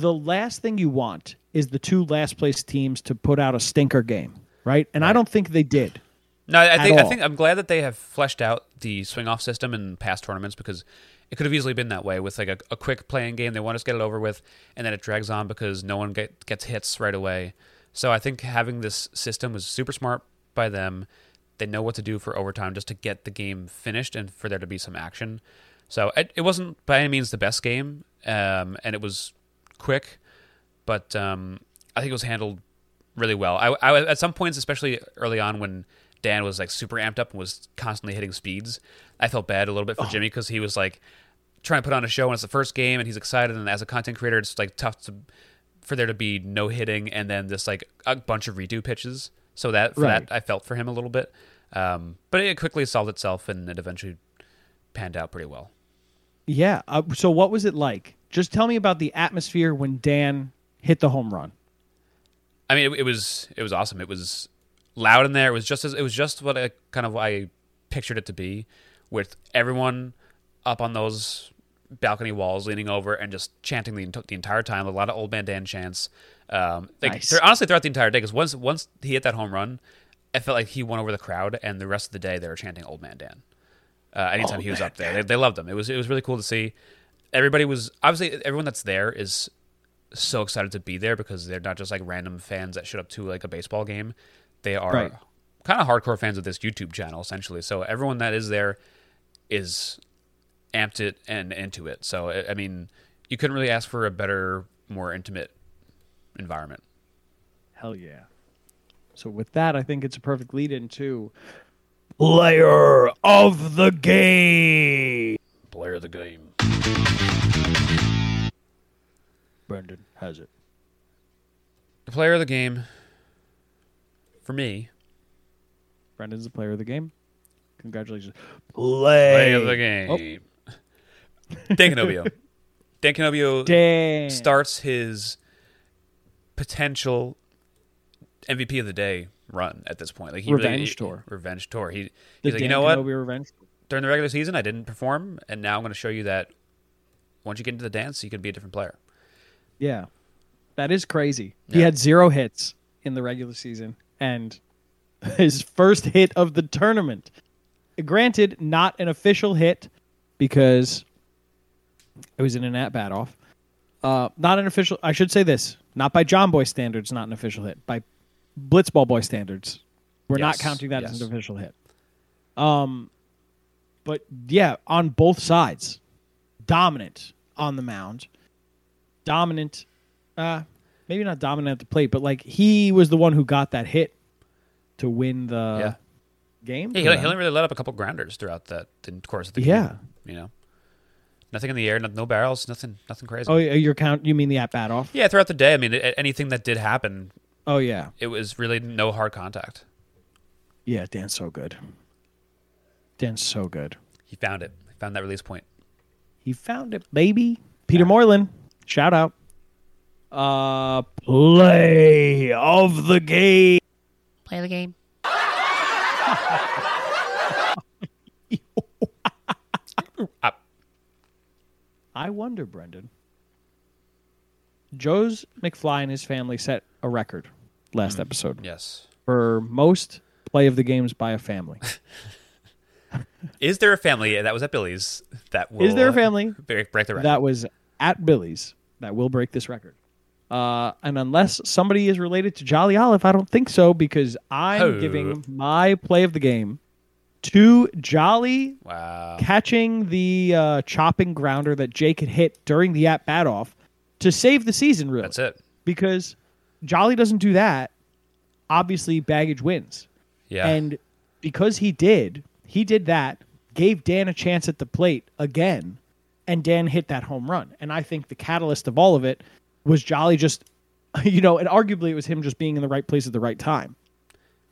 [SPEAKER 2] the last thing you want is the two last place teams to put out a stinker game, right? And I don't think they did.
[SPEAKER 1] no, I think I think I'm glad that they have fleshed out the swing off system in past tournaments because it could have easily been that way with like a, a quick playing game. They want us to get it over with, and then it drags on because no one get, gets hits right away. So I think having this system was super smart by them. They know what to do for overtime just to get the game finished and for there to be some action. So it, it wasn't by any means the best game, um, and it was quick, but um, I think it was handled really well. I, I at some points, especially early on when Dan was like super amped up and was constantly hitting speeds, I felt bad a little bit for Jimmy because he was like trying to put on a show and it's the first game and he's excited and as a content creator, it's like tough to for there to be no hitting and then this like a bunch of redo pitches. So that for
[SPEAKER 2] Right.
[SPEAKER 1] that I felt for him a little bit. Um, but it quickly solved itself, and it eventually panned out pretty well.
[SPEAKER 2] Yeah. Uh, so what was it like? Just tell me about the atmosphere when Dan hit the home run.
[SPEAKER 1] I mean, it, it was it was awesome. It was loud in there. It was just as it was just what I kind of I pictured it to be, with everyone up on those balcony walls, leaning over and just chanting the, the entire time. A lot of old man Dan chants. Um, like
[SPEAKER 2] Nice.
[SPEAKER 1] honestly throughout the entire day. Because once once he hit that home run, I felt like he won over the crowd, and the rest of the day they were chanting old man Dan. Uh, anytime
[SPEAKER 2] Old
[SPEAKER 1] he was up there, they, they loved him. It was it was really cool to see. Everybody was obviously everyone that's there is so excited to be there because they're not just like random fans that showed up to like a baseball game. They are
[SPEAKER 2] Right.
[SPEAKER 1] kind of hardcore fans of this YouTube channel essentially. So everyone that is there is amped it and into it. So I- I mean, you couldn't really ask for a better, more intimate environment.
[SPEAKER 2] Hell yeah. So with that, I think it's a perfect lead into player of the game.
[SPEAKER 1] Player of the game.
[SPEAKER 2] Brendan has it.
[SPEAKER 1] The player of the game for me.
[SPEAKER 2] Brendan's the player of the game. Congratulations.
[SPEAKER 1] Player of the game. Oh. Dan Canobio. Dan Canobio
[SPEAKER 2] Dan.
[SPEAKER 1] starts his potential MVP of the day run at this point. Like he
[SPEAKER 2] Revenge
[SPEAKER 1] really,
[SPEAKER 2] tour.
[SPEAKER 1] Revenge tour. He,
[SPEAKER 2] The
[SPEAKER 1] he's like, you
[SPEAKER 2] Dan
[SPEAKER 1] know what?
[SPEAKER 2] Kenobi Revenge.
[SPEAKER 1] During the regular season, I didn't perform, and now I'm going to show you that once you get into the dance, you can be a different player.
[SPEAKER 2] Yeah. That is crazy. He had zero hits in the regular season and his first hit of the tournament. Granted, not an official hit because it was in an at bat off. Uh, not an official. I should say this: not by Jomboy standards, not an official hit. By Blitzball Boy standards, we're not counting that as an official hit. Um, but yeah, on both sides, dominant on the mound, dominant. Uh, maybe not dominant at the plate, but like he was the one who got that hit to win the
[SPEAKER 1] Yeah.
[SPEAKER 2] game.
[SPEAKER 1] Yeah, he, he only really let up a couple grounders throughout that the course of the game.
[SPEAKER 2] Yeah.
[SPEAKER 1] you know, nothing in the air, no, no barrels, nothing, nothing crazy.
[SPEAKER 2] Oh, your count? You mean the at bat off?
[SPEAKER 1] Yeah, throughout the day. I mean, a- anything that did happen,
[SPEAKER 2] Oh yeah,
[SPEAKER 1] it was really no hard contact.
[SPEAKER 2] yeah. Dan's so good. Dan's so good.
[SPEAKER 1] He found it. He found that release point.
[SPEAKER 2] He found it, baby. Peter Moylan, shout out. Uh, play of the game.
[SPEAKER 3] Play the game.
[SPEAKER 2] I wonder, Brendan. Joe's McFly and his family set a record last episode
[SPEAKER 1] Yes.
[SPEAKER 2] for most play of the games by a family.
[SPEAKER 1] Is there a family that was at Billy's that will
[SPEAKER 2] Is there a family
[SPEAKER 1] break, break the record?
[SPEAKER 2] that was at Billy's that will break this record. Uh, and unless somebody is related to Jolly Olive, I don't think so because I'm
[SPEAKER 1] Oh.
[SPEAKER 2] giving my play of the game to Jolly
[SPEAKER 1] wow.
[SPEAKER 2] catching the uh, chopping grounder that Jake had hit during the at bat off to save the season, really.
[SPEAKER 1] That's it.
[SPEAKER 2] Because Jolly doesn't do that. Obviously, Baggage wins.
[SPEAKER 1] Yeah.
[SPEAKER 2] And because he did, he did that, gave Dan a chance at the plate again, and Dan hit that home run. And I think the catalyst of all of it was Jolly just, you know, and arguably it was him just being in the right place at the right time.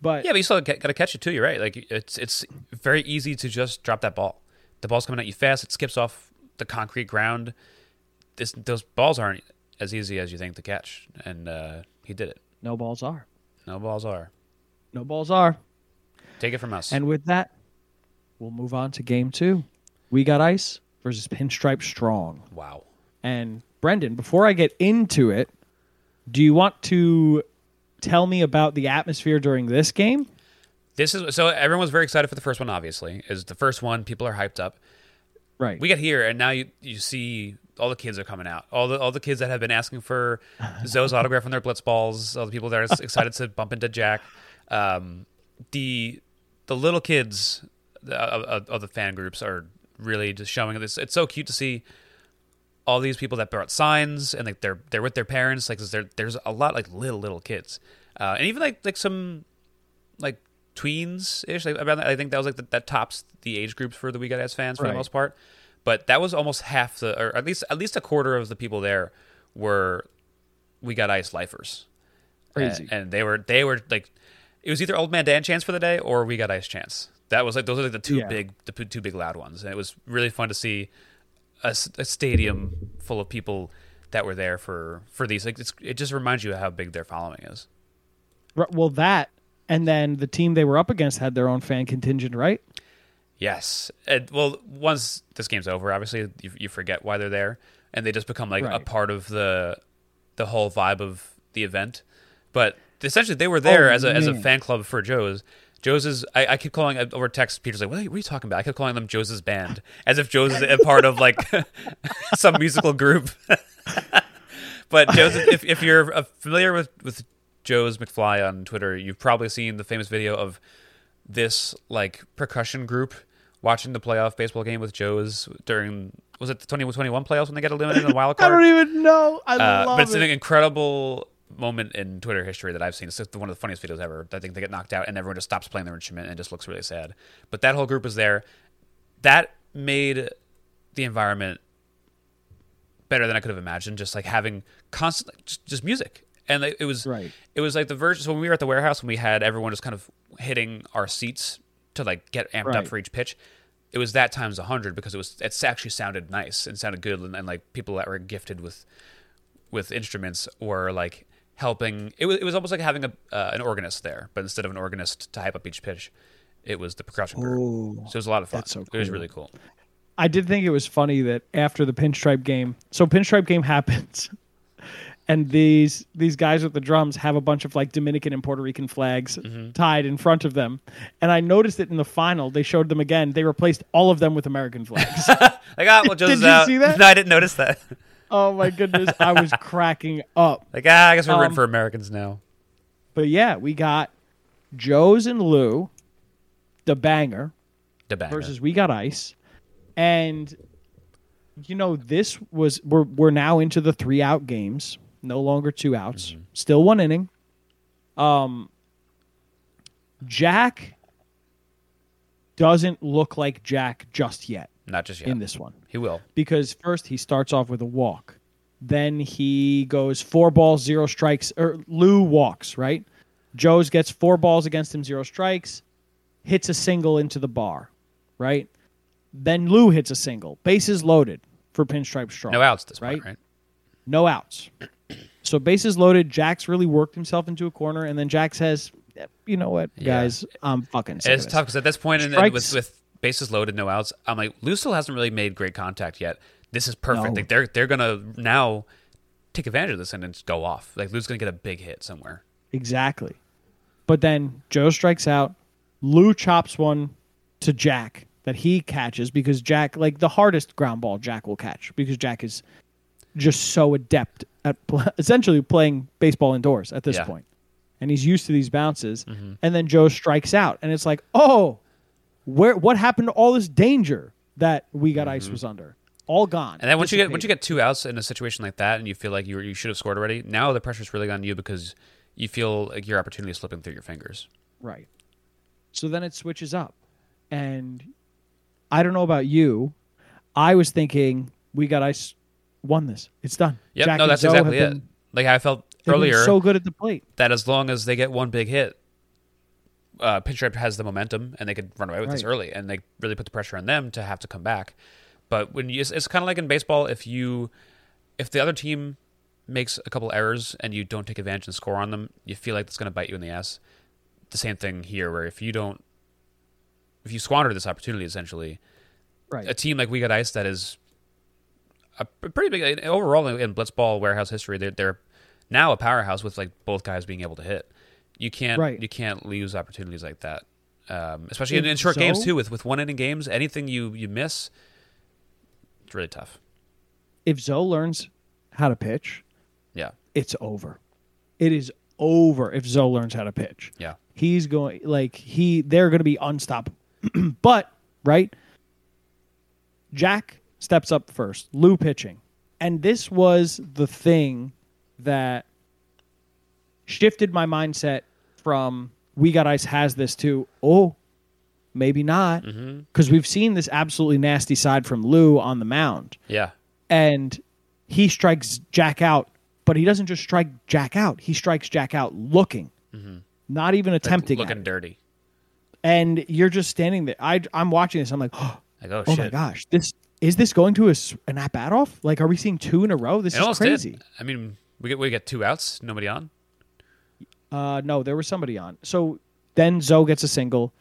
[SPEAKER 2] But
[SPEAKER 1] yeah, but you still got to catch it too. You're right. Like it's it's very easy to just drop that ball. The ball's coming at you fast. It skips off the concrete ground. This those balls aren't as easy as you think to catch, and uh, he did it.
[SPEAKER 2] no balls are.
[SPEAKER 1] No balls are.
[SPEAKER 2] No balls are.
[SPEAKER 1] Take it from us.
[SPEAKER 2] And with that, we'll move on to game two. We got ice versus Pinstripe Strong.
[SPEAKER 1] wow.
[SPEAKER 2] And Brendan, before I get into it, do you want to tell me about the atmosphere during this game?
[SPEAKER 1] This is so everyone was very excited for the first one. Obviously, is the first one. People are hyped up.
[SPEAKER 2] Right.
[SPEAKER 1] We get here, and now you you see all the kids are coming out. All the all the kids that have been asking for Zoe's autograph on their blitz balls. All the people that are excited to bump into Jack. Um, the the little kids of, of the fan groups are really just showing this. It's so cute to see all these people that brought signs and like they're they're with their parents. Like 'cause there there's a lot like little little kids, uh, and even like like some like tweens ish. Like I think that was like the, that tops the age groups for the We Got Ass fans for
[SPEAKER 2] Right.
[SPEAKER 1] the most part. But that was almost half the, or at least at least a quarter of the people there were We Got Ice lifers.
[SPEAKER 2] Crazy.
[SPEAKER 1] and, and they were they were like it was either Old Man Dan chance for the day or We Got Ice chance. That was like those are like the two
[SPEAKER 2] Yeah.
[SPEAKER 1] big the two big loud ones, and it was really fun to see a stadium full of people that were there for for these. Like it's, it just reminds you how big their following is.
[SPEAKER 2] Well, that and then the team they were up against had their own fan contingent, right?
[SPEAKER 1] Yes. And, well, once this game's over, obviously you, you forget why they're there, and they just become like a part of the the whole vibe of the event. But essentially, they were there
[SPEAKER 2] Oh,
[SPEAKER 1] as a as a fan club for Joe's. Joe's I, I keep calling over text. Peter's like, "What are, you, what are you talking about?" I kept calling them Joe's band, as if Joe's a part of like some musical group. but Joe's, if if you're uh, familiar with with Joe's McFly on Twitter, you've probably seen the famous video of this like percussion group watching the playoff baseball game with Joe's during was it the 2021 playoffs when they got eliminated in the wild card?
[SPEAKER 2] I don't even know. I
[SPEAKER 1] Uh,
[SPEAKER 2] love
[SPEAKER 1] but it's
[SPEAKER 2] it.
[SPEAKER 1] an incredible moment in Twitter history that I've seen. It's just one of the funniest videos ever. I think they get knocked out and everyone just stops playing their instrument and just looks really sad. But that whole group is there. That made the environment better than I could have imagined. Just like having constant, just, just music, and it was
[SPEAKER 2] Right.
[SPEAKER 1] It was like the version. So when we were at the warehouse when we had everyone just kind of hitting our seats to like get amped up for each pitch. It was that times a hundred because it was it actually sounded nice and sounded good and, and like people that were gifted with with instruments were like helping. It was it was almost like having a uh, an organist there, but instead of an organist to hype up each pitch, it was the percussion group.
[SPEAKER 2] Ooh,
[SPEAKER 1] so it was a lot of fun.
[SPEAKER 2] that's so
[SPEAKER 1] It was really cool.
[SPEAKER 2] I did think it was funny that after the pinstripe game, so pinstripe game happens, and these these guys with the drums have a bunch of like Dominican and Puerto Rican flags
[SPEAKER 1] Mm-hmm.
[SPEAKER 2] tied in front of them, and I noticed it in the final. They showed them again. They replaced all of them with American flags.
[SPEAKER 1] I got well, Joe's
[SPEAKER 2] Did you
[SPEAKER 1] out.
[SPEAKER 2] see that?
[SPEAKER 1] No, I didn't notice that.
[SPEAKER 2] Oh my goodness, I was cracking up.
[SPEAKER 1] Like ah, I guess we're rooting
[SPEAKER 2] Um,
[SPEAKER 1] for Americans now.
[SPEAKER 2] But yeah, we got Joe's and Lou, the banger,
[SPEAKER 1] The banger.
[SPEAKER 2] versus We Got Ice. And you know, this was we're we're now into the three out games. No longer two outs.
[SPEAKER 1] Mm-hmm.
[SPEAKER 2] Still one inning. Um Jack doesn't look like Jack just yet
[SPEAKER 1] Not just yet.
[SPEAKER 2] in this one.
[SPEAKER 1] He will.
[SPEAKER 2] Because first he starts off with a walk. Then he goes four balls, zero strikes, or Lou walks, right? Joe's gets four balls against him, zero strikes, hits a single into the bar, right? Then Lou hits a single, bases loaded for pinstripe straw.
[SPEAKER 1] No outs this
[SPEAKER 2] right?
[SPEAKER 1] point, right?
[SPEAKER 2] No outs. So bases loaded. Jack's really worked himself into a corner, and then Jack says, "Eh, "You know what,
[SPEAKER 1] Yeah.
[SPEAKER 2] guys? I'm fucking
[SPEAKER 1] It's tough because at this point,
[SPEAKER 2] Strikes-
[SPEAKER 1] with with bases loaded, no outs, I'm like, Lou still hasn't really made great contact yet. This is perfect.
[SPEAKER 2] No.
[SPEAKER 1] Like they're they're gonna now take advantage of this and just go off. Like Lou's gonna get a big hit somewhere.
[SPEAKER 2] Exactly. But then Joe strikes out. Lou chops one to Jack that he catches because Jack, like the hardest ground ball, Jack will catch because Jack is just so adept at pl- essentially playing baseball indoors at this
[SPEAKER 1] Yeah.
[SPEAKER 2] point. And he's used to these bounces. Mm-hmm. And then Joe strikes out. And it's like, oh, where what happened to all this danger that we got ice mm-hmm. was under? All gone.
[SPEAKER 1] And then once you get once you get two outs in a situation like that, and you feel like you you should have scored already, now the pressure's really on you because you feel like your opportunity is slipping through your fingers.
[SPEAKER 2] Right. So then it switches up. And I don't know about you. I was thinking we got ice won this. It's done. Jack
[SPEAKER 1] no, that's
[SPEAKER 2] Zoe
[SPEAKER 1] exactly it.
[SPEAKER 2] been-
[SPEAKER 1] Like I felt earlier
[SPEAKER 2] so good at the plate.
[SPEAKER 1] that as long as they get one big hit, uh, Pinstripe has the momentum and they could run away with this early, and they really put the pressure on them to have to come back. But when you, it's, it's kind of like in baseball, if you, if the other team makes a couple errors and you don't take advantage and score on them, you feel like it's going to bite you in the ass. The same thing here, where if you don't, if you squander this opportunity, essentially,
[SPEAKER 2] Right.
[SPEAKER 1] a team like We Got Ice that is a pretty big overall in blitzball warehouse history. They're, they're now a powerhouse with like both guys being able to hit. You can't
[SPEAKER 2] Right.
[SPEAKER 1] you can't lose opportunities like that, um, especially in, in short games too. With with one inning games, anything you you miss, it's really tough.
[SPEAKER 2] if Zoe learns how to pitch,
[SPEAKER 1] Yeah,
[SPEAKER 2] it's over. It is over if Zoe learns how to pitch.
[SPEAKER 1] yeah,
[SPEAKER 2] He's going like he they're going to be unstoppable. but right, Jack steps up first. Lou pitching, and this was the thing that shifted my mindset from we got ice has this to oh maybe not mm-hmm. because we've seen this absolutely nasty side from Lou on the mound
[SPEAKER 1] yeah.
[SPEAKER 2] and he strikes Jack out, but he doesn't just strike Jack out. He strikes Jack out looking, mm-hmm. not even attempting
[SPEAKER 1] looking
[SPEAKER 2] at
[SPEAKER 1] dirty.
[SPEAKER 2] and you're just standing there. I I'm watching this. I'm like, oh,
[SPEAKER 1] Like oh,
[SPEAKER 2] my
[SPEAKER 1] shit.
[SPEAKER 2] gosh, this is this going to a, an at bat off? Like, are we seeing two in a row? This
[SPEAKER 1] It
[SPEAKER 2] is crazy.
[SPEAKER 1] did. I mean, we get we get two outs, nobody on.
[SPEAKER 2] Uh, no, there was somebody on. So then Zoe gets a single,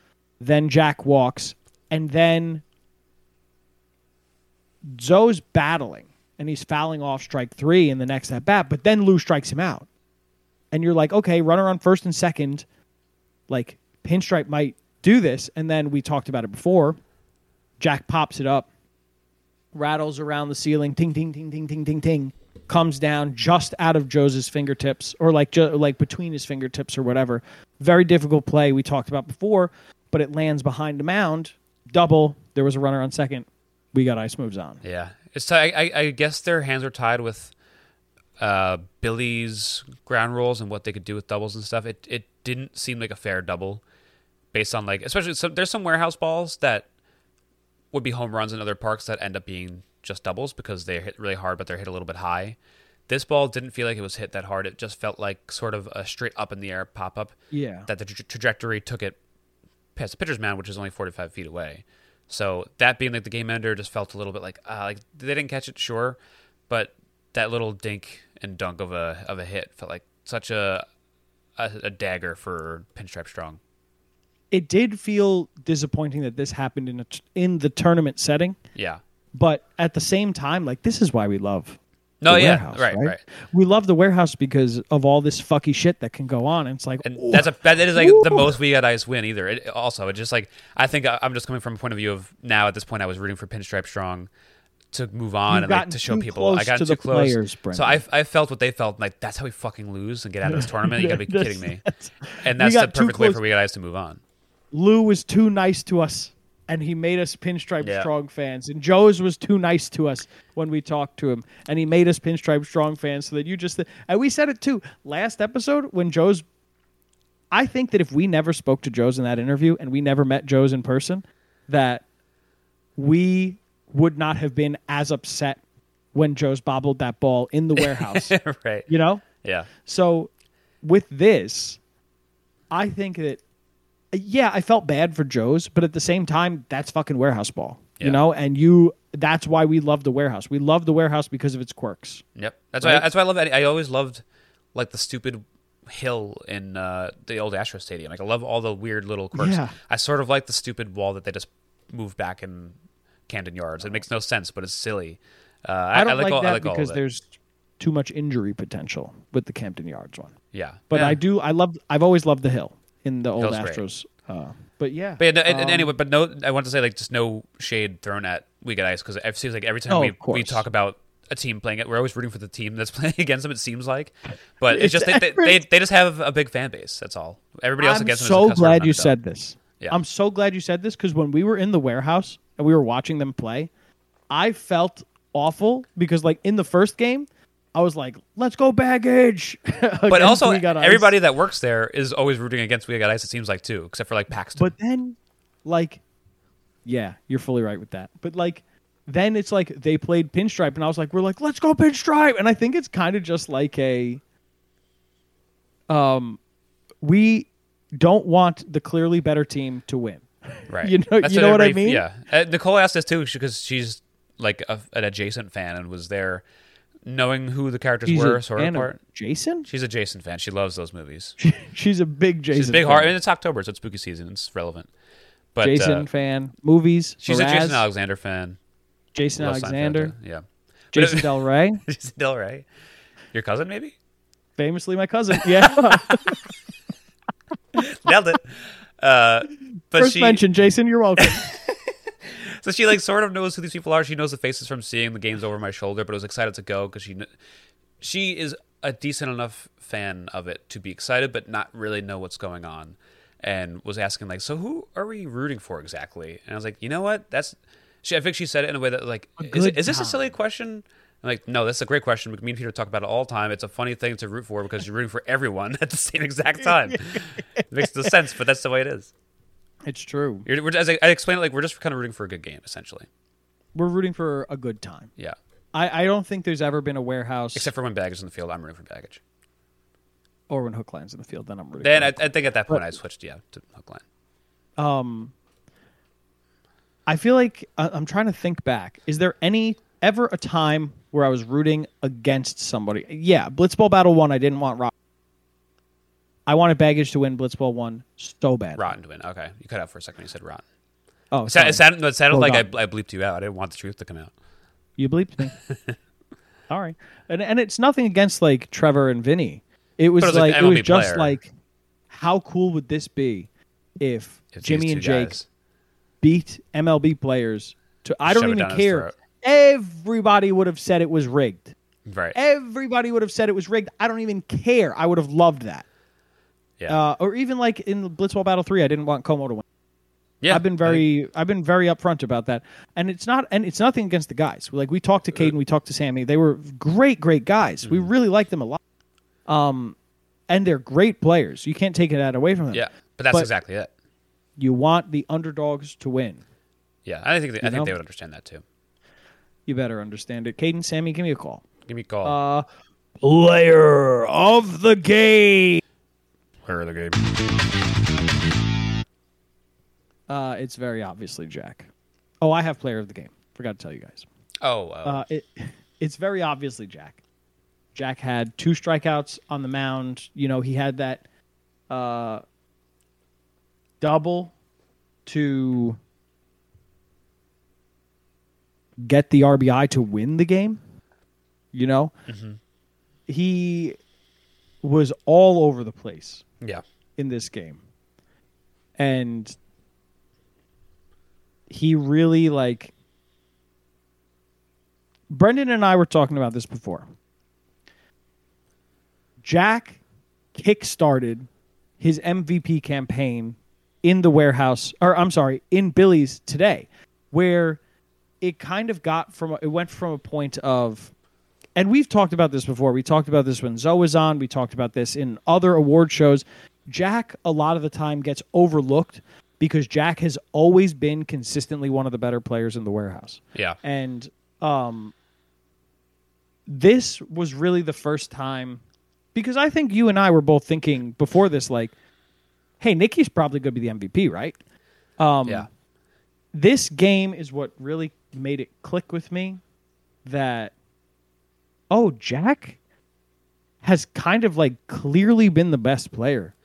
[SPEAKER 2] then Jack walks, and then Zoe's battling and he's fouling off strike three in the next at bat, but then Lou strikes him out. And you're like, okay, runner on first and second, like pinstripe might do this. And then we talked about it before. Jack pops it up, rattles around the ceiling, ting, ting, ting, ting, ting, ting, ting, comes down just out of Joe's fingertips, or like ju- like between his fingertips or whatever. Very difficult play we talked about before, but it lands behind the mound. Double. There was a runner on second. We got ice moves on.
[SPEAKER 1] Yeah, it's. T- I, I, guess their hands are tied with uh, Billy's ground rules and what they could do with doubles and stuff. It it didn't seem like a fair double, based on like especially some, there's some warehouse balls that would be home runs in other parks that end up being just doubles because they hit really hard, but they're hit a little bit high. This ball didn't feel like it was hit that hard. It just felt like sort of a straight up in the air pop up.
[SPEAKER 2] Yeah.
[SPEAKER 1] That the tra- trajectory took it past the pitcher's mound, which is only 45 feet away. So that being like the game ender just felt a little bit like uh, like they didn't catch it, sure, but that little dink and dunk of a of a hit felt like such a a, a dagger for Pinstripe Strong.
[SPEAKER 2] It did feel disappointing that this happened in a in the tournament setting,
[SPEAKER 1] Yeah.
[SPEAKER 2] But at the same time, like this is why we love
[SPEAKER 1] No, yeah,
[SPEAKER 2] warehouse,
[SPEAKER 1] right, right.
[SPEAKER 2] We love the warehouse because of all this fucky shit that can go on. And it's like,
[SPEAKER 1] And
[SPEAKER 2] ooh,
[SPEAKER 1] that's a that is like the most we got ice win either. It, also, it just like I think I- I'm just coming from a point of view of now at this point I was rooting for Pinstripe Strong to move on and like to show people I got
[SPEAKER 2] to
[SPEAKER 1] too
[SPEAKER 2] the
[SPEAKER 1] close.
[SPEAKER 2] players,
[SPEAKER 1] so I I felt what they felt like that's how we fucking lose and get out of this tournament. You gotta be kidding me.
[SPEAKER 2] that's-
[SPEAKER 1] And that's the perfect way for we got ice to move on.
[SPEAKER 2] Lou was too nice to us, and he made us Pinstripe
[SPEAKER 1] Yeah.
[SPEAKER 2] Strong fans. And Joe's was too nice to us when we talked to him, and he made us Pinstripe Strong fans. So that you just and we said it too last episode when Joe's. I think that if we never spoke to Joe's in that interview and we never met Joe's in person, that we would not have been as upset when Joe's bobbled that ball in the warehouse.
[SPEAKER 1] right.
[SPEAKER 2] you know,
[SPEAKER 1] Yeah.
[SPEAKER 2] so with this, I think that yeah, I felt bad for Joe's, but at the same time, that's fucking warehouse ball.
[SPEAKER 1] Yeah.
[SPEAKER 2] You know, and you that's why we love the warehouse. We love the warehouse because of its quirks.
[SPEAKER 1] Yep. That's
[SPEAKER 2] Right?
[SPEAKER 1] why that's why I love that. I always loved like the stupid hill in uh, the old Astro Stadium. Like I love all the weird little quirks.
[SPEAKER 2] Yeah.
[SPEAKER 1] I sort of like the stupid wall that they just moved back in Camden Yards. It makes no sense, but it's silly. Uh, I,
[SPEAKER 2] I don't
[SPEAKER 1] like,
[SPEAKER 2] like,
[SPEAKER 1] all,
[SPEAKER 2] that
[SPEAKER 1] I like
[SPEAKER 2] because there's too much injury potential with the Camden Yards one.
[SPEAKER 1] yeah,
[SPEAKER 2] But
[SPEAKER 1] Yeah.
[SPEAKER 2] I do I love I've always loved the hill in the old Astros. Uh, but yeah.
[SPEAKER 1] But yeah, no, and, and
[SPEAKER 2] um,
[SPEAKER 1] anyway, but no, I want to say like just no shade thrown at We Get Ice because it seems like every time
[SPEAKER 2] Oh,
[SPEAKER 1] we we talk about a team playing it, we're always rooting for the team that's playing against them. It seems like, but it's,
[SPEAKER 2] It's
[SPEAKER 1] just they, they, they just have a big fan base. That's all. Everybody else
[SPEAKER 2] I'm
[SPEAKER 1] against them.
[SPEAKER 2] so
[SPEAKER 1] is sort
[SPEAKER 2] glad you said this.
[SPEAKER 1] Yeah.
[SPEAKER 2] I'm so glad you said this because when we were in the warehouse and we were watching them play, I felt awful because like in the first game, I was like, "Let's go baggage."
[SPEAKER 1] But also, everybody that works there is always rooting against We Got Ice. It seems like too, except for like Paxton.
[SPEAKER 2] But then, like, yeah, you're fully right with that. But like, then it's like they played pinstripe, and I was like, "We're like, let's go pinstripe," and I think it's kind of just like a, um, we don't want the clearly better team to win.
[SPEAKER 1] right,
[SPEAKER 2] you know-
[SPEAKER 1] That's
[SPEAKER 2] you know what I mean?
[SPEAKER 1] Yeah, uh, Nicole asked this too because she's like a, an adjacent fan and was there, knowing who the characters
[SPEAKER 2] She's
[SPEAKER 1] were
[SPEAKER 2] a
[SPEAKER 1] sort of
[SPEAKER 2] fan of
[SPEAKER 1] part.
[SPEAKER 2] Jason.
[SPEAKER 1] She's a Jason fan. She loves those movies.
[SPEAKER 2] She's a big Jason.
[SPEAKER 1] She's a big
[SPEAKER 2] fan.
[SPEAKER 1] heart. I mean, it's October, so it's spooky season. It's relevant. But
[SPEAKER 2] Jason
[SPEAKER 1] uh,
[SPEAKER 2] fan. Movies.
[SPEAKER 1] she's a Jason Alexander fan.
[SPEAKER 2] Jason
[SPEAKER 1] Seinfeld,
[SPEAKER 2] Alexander.
[SPEAKER 1] too. Yeah.
[SPEAKER 2] Jason Del Rey.
[SPEAKER 1] Jason Del Rey. Your cousin, maybe?
[SPEAKER 2] famously my cousin. Yeah.
[SPEAKER 1] Nailed it. Uh, but
[SPEAKER 2] First
[SPEAKER 1] she,
[SPEAKER 2] mention, Jason. You're welcome.
[SPEAKER 1] So she like sort of knows who these people are. She knows the faces from seeing the games over my shoulder, but was excited to go because she kn- she is a decent enough fan of it to be excited, but not really know what's going on. And was asking like, so who are we rooting for exactly? And I was like, you know what? That's she. I think she said it in a way that like, is, it, is this a silly question? I'm like, no, that's a great question. Me and Peter talk about it all the time. It's a funny thing to root for because you're rooting for everyone at the same exact time. it makes no sense, but that's the way it is.
[SPEAKER 2] It's true.
[SPEAKER 1] You're, we're, as I, I explained it, like we're just kind of rooting for a good game, essentially.
[SPEAKER 2] We're rooting for a good time.
[SPEAKER 1] Yeah.
[SPEAKER 2] I, I don't think there's ever been a warehouse.
[SPEAKER 1] Except for when baggage is in the field, I'm rooting for baggage.
[SPEAKER 2] or when Hookline's in the field, then I'm rooting.
[SPEAKER 1] Then
[SPEAKER 2] for
[SPEAKER 1] I. I think at that point I switched yeah to Hookline.
[SPEAKER 2] um, I feel like I'm trying to think back. Is there any ever a time where I was rooting against somebody? Yeah, Blitzball Battle One. I didn't want Rock. I wanted Baggage to win Blitzball One so bad.
[SPEAKER 1] Rotten to win. Okay, you cut out for a second you said rotten.
[SPEAKER 2] Oh,
[SPEAKER 1] It
[SPEAKER 2] sorry.
[SPEAKER 1] sounded, it sounded, it sounded
[SPEAKER 2] Well
[SPEAKER 1] like I. I bleeped you out. I didn't want the truth to come out.
[SPEAKER 2] You bleeped me. All right, and and it's nothing against like Trevor and Vinny. It was
[SPEAKER 1] it was
[SPEAKER 2] like it was just
[SPEAKER 1] player.
[SPEAKER 2] like, how cool would this be if,
[SPEAKER 1] If
[SPEAKER 2] Jimmy and Jake
[SPEAKER 1] guys-
[SPEAKER 2] beat MLB players to? I don't
[SPEAKER 1] Shove
[SPEAKER 2] even care. Everybody would have said it was rigged.
[SPEAKER 1] Right.
[SPEAKER 2] Everybody would have said it was rigged. I don't even care. I would have loved that.
[SPEAKER 1] Yeah.
[SPEAKER 2] Uh, or even like in Blitzball Battle Three, I didn't want Como to win.
[SPEAKER 1] yeah.
[SPEAKER 2] I've been very I've been very upfront about that. And it's not and it's nothing against the guys. Like we talked to Caden, we talked to Sammy. They were great, great guys. We
[SPEAKER 1] Mm-hmm.
[SPEAKER 2] really like them a lot. Um and they're great players. You can't take that away from them.
[SPEAKER 1] Yeah. But that's
[SPEAKER 2] But-
[SPEAKER 1] exactly it.
[SPEAKER 2] You want the underdogs to win.
[SPEAKER 1] Yeah. I think they, I
[SPEAKER 2] You
[SPEAKER 1] think they would understand that too.
[SPEAKER 2] You better understand it. Caden, Sammy, give me a call.
[SPEAKER 1] Give me a call.
[SPEAKER 2] Uh player of the game.
[SPEAKER 1] Where are the game?
[SPEAKER 2] Uh it's very obviously Jack. Oh, I have player of the game. Forgot to tell you guys.
[SPEAKER 1] Oh. Uh,
[SPEAKER 2] Uh, it, it's very obviously Jack. Jack had two strikeouts on the mound. You know, he had that uh, double to get the RBI to win the game. You know, he was all over the place
[SPEAKER 1] yeah.
[SPEAKER 2] in this game. And he really like Brendan and I were talking about this before. Jack kick-started his MVP campaign in the warehouse or I'm sorry, in Billy's today where it kind of got from it went from a point of and we've talked about this before. We talked about this when Zoe was on. We talked about this in other award shows. Jack, a lot of the time, gets overlooked because Jack has always been consistently one of the better players in the warehouse.
[SPEAKER 1] Yeah.
[SPEAKER 2] And um, this was really the first time because I think you and I were both thinking before this, like, hey, Nikki's probably going to be the MVP, right? Um,
[SPEAKER 1] yeah.
[SPEAKER 2] this game is what really made it click with me that oh jack has kind of like clearly been the best player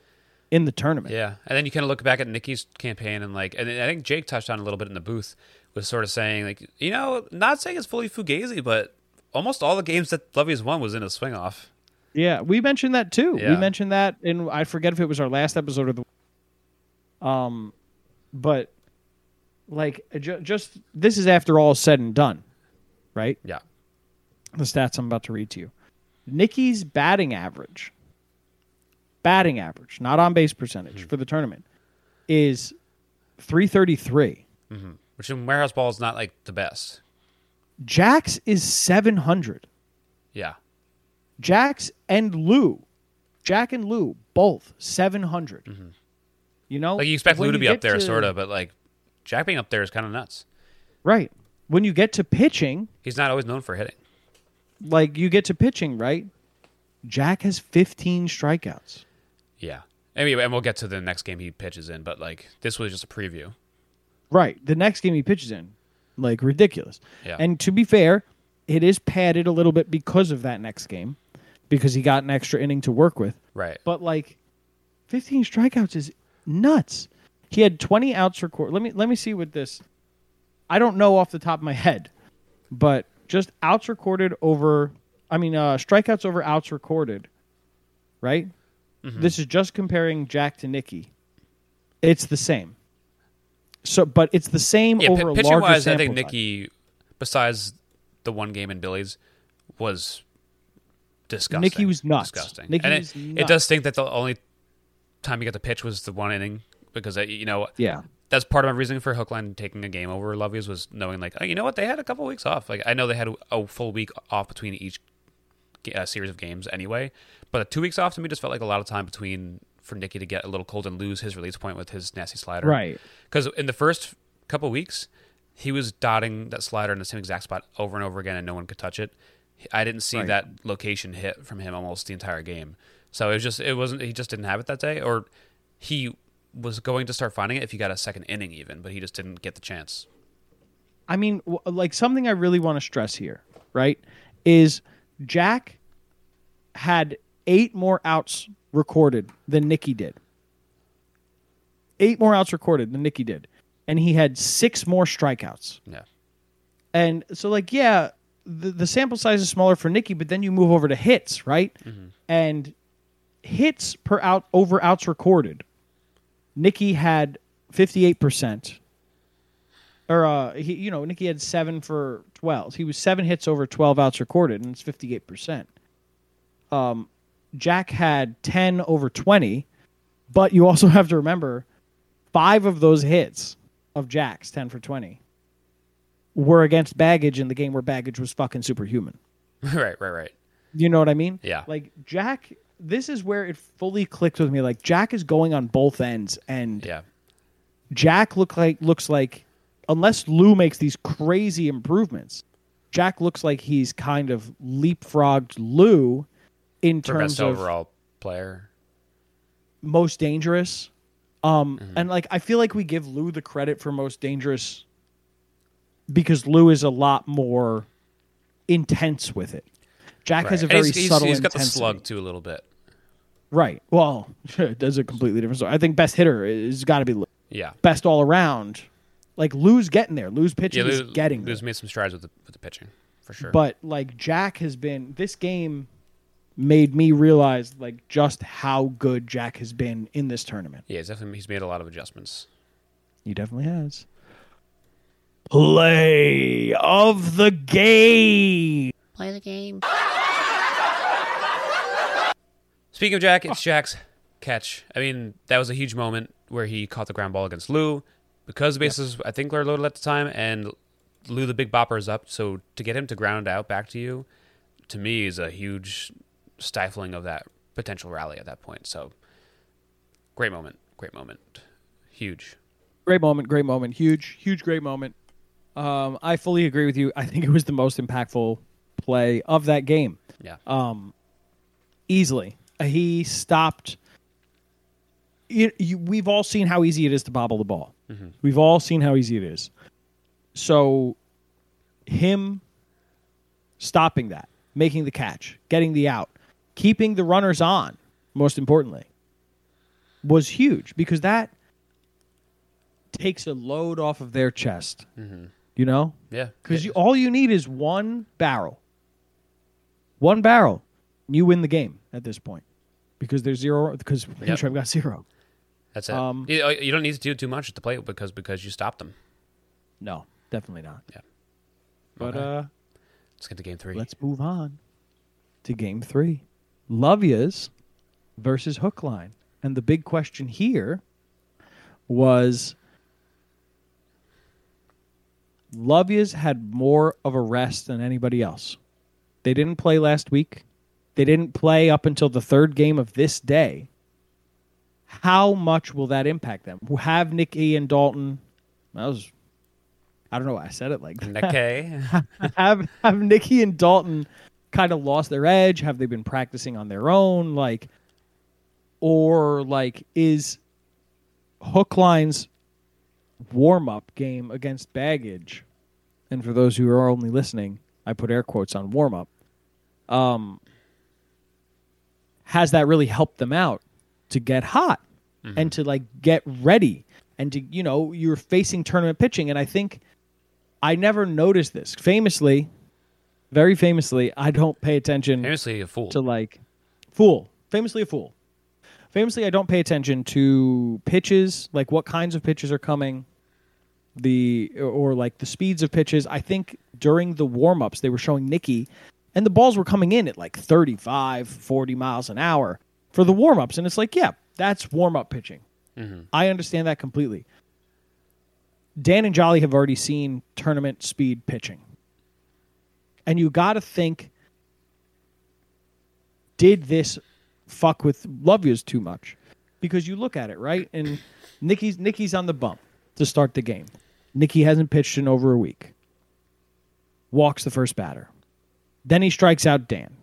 [SPEAKER 2] in the tournament.
[SPEAKER 1] Yeah, and then you kind of look back at Nikki's campaign and like, and I think Jake touched on a little bit in the booth, was sort of saying like, you know, not saying it's fully fugazi, but almost all the games that Lovey's won was in a swing off.
[SPEAKER 2] yeah we mentioned that too. We mentioned that and i forget if it was our last episode of the um but like ju- just this is after all said and done right?
[SPEAKER 1] Yeah,
[SPEAKER 2] the stats I'm about to read to you. Nikki's batting average, batting average, not on base percentage mm-hmm. for the tournament, is 333. Mm-hmm.
[SPEAKER 1] which in warehouse ball is not like the best.
[SPEAKER 2] Jack's is 700.
[SPEAKER 1] Yeah,
[SPEAKER 2] Jax and Lou, Jack and Lou, both 700. Mm-hmm. You know,
[SPEAKER 1] like you expect Lou to be up there,
[SPEAKER 2] to-
[SPEAKER 1] sort of, but like Jack being up there is kind of nuts.
[SPEAKER 2] right? When you get to pitching,
[SPEAKER 1] He's not always known for hitting.
[SPEAKER 2] Like you get to pitching, right? Jack has 15 strikeouts.
[SPEAKER 1] Yeah, anyway, and we'll get to the next game he pitches in, but like this was just a preview.
[SPEAKER 2] Right. The next game he pitches in, like ridiculous.
[SPEAKER 1] Yeah.
[SPEAKER 2] And to be fair, it is padded a little bit because of that next game, because he got an extra inning to work with.
[SPEAKER 1] Right.
[SPEAKER 2] But like, 15 strikeouts is nuts. He had 20 outs recorded. Let me let me see what this. I don't know off the top of my head, but just outs recorded over. I mean, uh, strikeouts over outs recorded. Right.
[SPEAKER 1] Mm-hmm.
[SPEAKER 2] This is just comparing Jack to Nicky. It's the same. So, but it's the same
[SPEAKER 1] Yeah,
[SPEAKER 2] over a
[SPEAKER 1] pitching wise, I think. Nikki, besides the one game in Billy's, was disgusting.
[SPEAKER 2] Nikki was nuts.
[SPEAKER 1] Disgusting.
[SPEAKER 2] Nikki
[SPEAKER 1] and it, it does stink that the only time he got to pitch was the one inning because uh, you know
[SPEAKER 2] Yeah.
[SPEAKER 1] That's part of my reasoning for Hookline taking a game over Lovey's was knowing like oh, you know what they had a couple weeks off. Like I know they had a, full week off between each uh, series of games anyway, but two weeks off to me just felt like a lot of time between for Nicky to get a little cold and lose his release point with his nasty slider.
[SPEAKER 2] Right.
[SPEAKER 1] Because in the first couple weeks, he was dotting that slider in the same exact spot over and over again, and no one could touch it. I didn't see
[SPEAKER 2] Right.
[SPEAKER 1] that location hit from him almost the entire game. So it was just it wasn't he just didn't have it that day, or he was going to start finding it if he got a second inning even, but he just didn't get the chance.
[SPEAKER 2] I mean, like something I really want to stress here, right, is Jack had eight more outs recorded than Nicky did. Eight more outs recorded than Nicky did. And he had six more strikeouts.
[SPEAKER 1] Yeah.
[SPEAKER 2] And so, like, yeah, the, the sample size is smaller for Nicky, but then you move over to hits, right? Mm-hmm. And hits per out over outs recorded. Nicky had 58%. Or, uh, he, you know, Nikki had seven for 12. He was seven hits over 12 outs recorded, and it's 58%. Um, Jack had 10 over 20, but you also have to remember five of those hits of Jack's 10 for 20 were against Baggage in the game where Baggage was fucking superhuman.
[SPEAKER 1] right, right, right.
[SPEAKER 2] You know what I mean?
[SPEAKER 1] Yeah.
[SPEAKER 2] Like Jack, this is where it fully clicked with me. Like Jack is going on both ends, and
[SPEAKER 1] Yeah.
[SPEAKER 2] Jack look like looks like unless Lou makes these crazy improvements, Jack looks like he's kind of leapfrogged Lou in
[SPEAKER 1] For
[SPEAKER 2] terms
[SPEAKER 1] best
[SPEAKER 2] of
[SPEAKER 1] overall player.
[SPEAKER 2] most dangerous. Um,
[SPEAKER 1] Mm-hmm.
[SPEAKER 2] and like I feel like we give Lou the credit for most dangerous because Lou is a lot more intense with it. Jack has a very
[SPEAKER 1] he's, he's-
[SPEAKER 2] subtle
[SPEAKER 1] he's got the slug too a little bit.
[SPEAKER 2] Right. Well, that's a completely different story. I think best hitter is got to be Lou.
[SPEAKER 1] Yeah.
[SPEAKER 2] Best all around. Like Lou's getting there. Lou's pitching
[SPEAKER 1] Yeah,
[SPEAKER 2] is
[SPEAKER 1] Lou,
[SPEAKER 2] getting there.
[SPEAKER 1] Lou's made some strides with the with the pitching for sure.
[SPEAKER 2] But like Jack has been this game made me realize like just how good Jack has been in this tournament.
[SPEAKER 1] yeah, he's definitely he's made a lot of adjustments.
[SPEAKER 2] He definitely has. Play of the game.
[SPEAKER 3] Play the game.
[SPEAKER 1] Speaking of Jack, it's Jack's catch. I mean, that was a huge moment where he caught the ground ball against Lou because the bases I think were loaded at the time, and Lou the big bopper is up. So to get him to ground out back to you, to me, is a huge stifling of that potential rally at that point. So great moment, great moment, huge.
[SPEAKER 2] Great moment, great moment, huge, huge, great moment. Um, I fully agree with you. I think it was the most impactful play of that game.
[SPEAKER 1] Yeah, Um,
[SPEAKER 2] easily. Uh, he stopped. You, you, we've all seen how easy it is to bobble the ball. Mm-hmm. We've all seen how easy it is. So, him stopping that, making the catch, getting the out, keeping the runners on, most importantly, was huge because that takes a load off of their chest. Mm-hmm. You know?
[SPEAKER 1] yeah,
[SPEAKER 2] Because you, all you need is one barrel. One barrel. You win the game at this point. Because there's zero because
[SPEAKER 1] Yep.
[SPEAKER 2] Got zero.
[SPEAKER 1] that's it.
[SPEAKER 2] um,
[SPEAKER 1] you, uh, you don't need to do too much at the plate because because you stopped them.
[SPEAKER 2] No, definitely not.
[SPEAKER 1] Yeah.
[SPEAKER 2] But
[SPEAKER 1] Okay.
[SPEAKER 2] uh
[SPEAKER 1] Let's get to game three.
[SPEAKER 2] let's move on to game three. Lovia's versus Hookline. And the big question here was Lovia's had more of a rest than anybody else. They didn't play last week. They didn't play up until the third game of this day. How much will that impact them? Have Nicky and Dalton? That was, I don't know. why I said it like that
[SPEAKER 1] Okay.
[SPEAKER 2] have have Nikki and Dalton kind of lost their edge? Have they been practicing on their own? Like, or like is Hookline's warm up game against Baggage? And for those who are only listening, I put air quotes on warm up. Um, has that really helped them out to get hot mm-hmm. and to like get ready and to you know you're facing tournament pitching and I think I never noticed this. Famously, very famously, I don't pay attention
[SPEAKER 1] Famously a fool.
[SPEAKER 2] to like fool. Famously a fool. Famously, I don't pay attention to pitches, like what kinds of pitches are coming, the or like the speeds of pitches. I think during the warm ups they were showing Nikki, and the balls were coming in at like 35, 40 miles an hour for the warm ups, and it's like, yeah, that's warm up pitching. Mm-hmm. I understand that completely. Dan and Jolly have already seen tournament speed pitching. And you got to think did this fuck with Lovia's too much? Because you look at it, right? And Nikki's Nikki's on the bump to start the game. Nikki hasn't pitched in over a week. Walks the first batter. Then he strikes out Dan.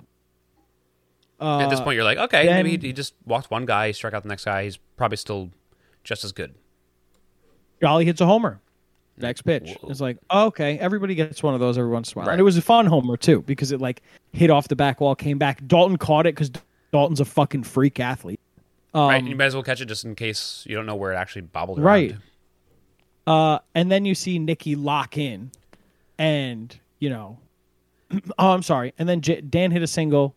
[SPEAKER 2] Uh,
[SPEAKER 1] At this point, you're like, okay,
[SPEAKER 2] then-
[SPEAKER 1] maybe he, he just walked one guy, he struck out the next guy. He's probably still just as good.
[SPEAKER 2] Jolly hits a homer. Next pitch.
[SPEAKER 1] Whoa.
[SPEAKER 2] It's like, oh, okay, everybody gets one of those every once in a while.
[SPEAKER 1] Right.
[SPEAKER 2] And it was a fun homer, too, because it, like, hit off the back wall, came back. Dalton caught it because Dalton's a fucking freak athlete. Um,
[SPEAKER 1] right? And you might as well catch it just in case you don't know where it actually bobbled around.
[SPEAKER 2] Right. Uh, and then you see Nikki lock in, and you know, oh, I'm sorry. And then J- Dan hit a single,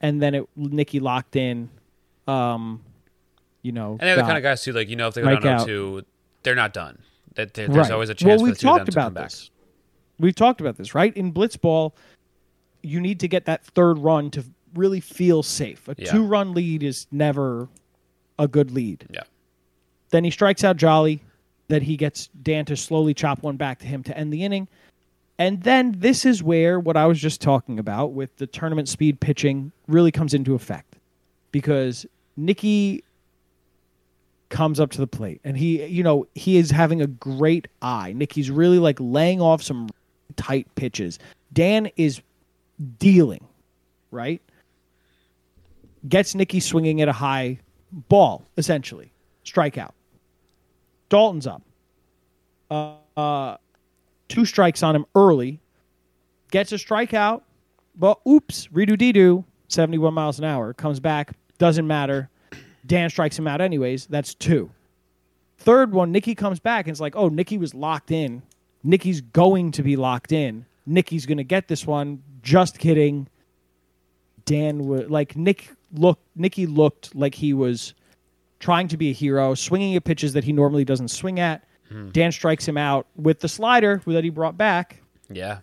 [SPEAKER 2] and then it Nikki locked in. Um, you know,
[SPEAKER 1] And they're the kind of guys too, like you know, if they go down
[SPEAKER 2] out.
[SPEAKER 1] 0-2, they're not done. That there, there's
[SPEAKER 2] Right.
[SPEAKER 1] always a chance
[SPEAKER 2] Well,
[SPEAKER 1] for
[SPEAKER 2] we've
[SPEAKER 1] the two of them
[SPEAKER 2] talked about
[SPEAKER 1] back.
[SPEAKER 2] this. We've talked about this, right? In blitzball, you need to get that third run to really feel safe. A
[SPEAKER 1] Yeah.
[SPEAKER 2] two-run lead is never a good lead.
[SPEAKER 1] Yeah.
[SPEAKER 2] Then he strikes out Jolly. That he gets Dan to slowly chop one back to him to end the inning. And then this is where what I was just talking about with the tournament speed pitching really comes into effect. Because Nikki comes up to the plate and he, you know, he is having a great eye. Nikki's really like laying off some tight pitches. Dan is dealing, right? Gets Nikki swinging at a high ball, essentially. Strikeout. Dalton's up. Uh, uh, two strikes on him early. Gets a strikeout, but oops, redo dee doo, 71 miles an hour. Comes back, doesn't matter. Dan strikes him out anyways. That's two. Third one, Nikki comes back and it's like, oh, Nikki was locked in. Nikki's going to be locked in. Nikki's going to get this one. Just kidding. Dan was like Nick looked. Nikki looked like he was trying to be a hero, swinging at pitches that he normally doesn't swing at.
[SPEAKER 1] Hmm.
[SPEAKER 2] Dan strikes him out with the slider that he brought back.
[SPEAKER 1] Yeah.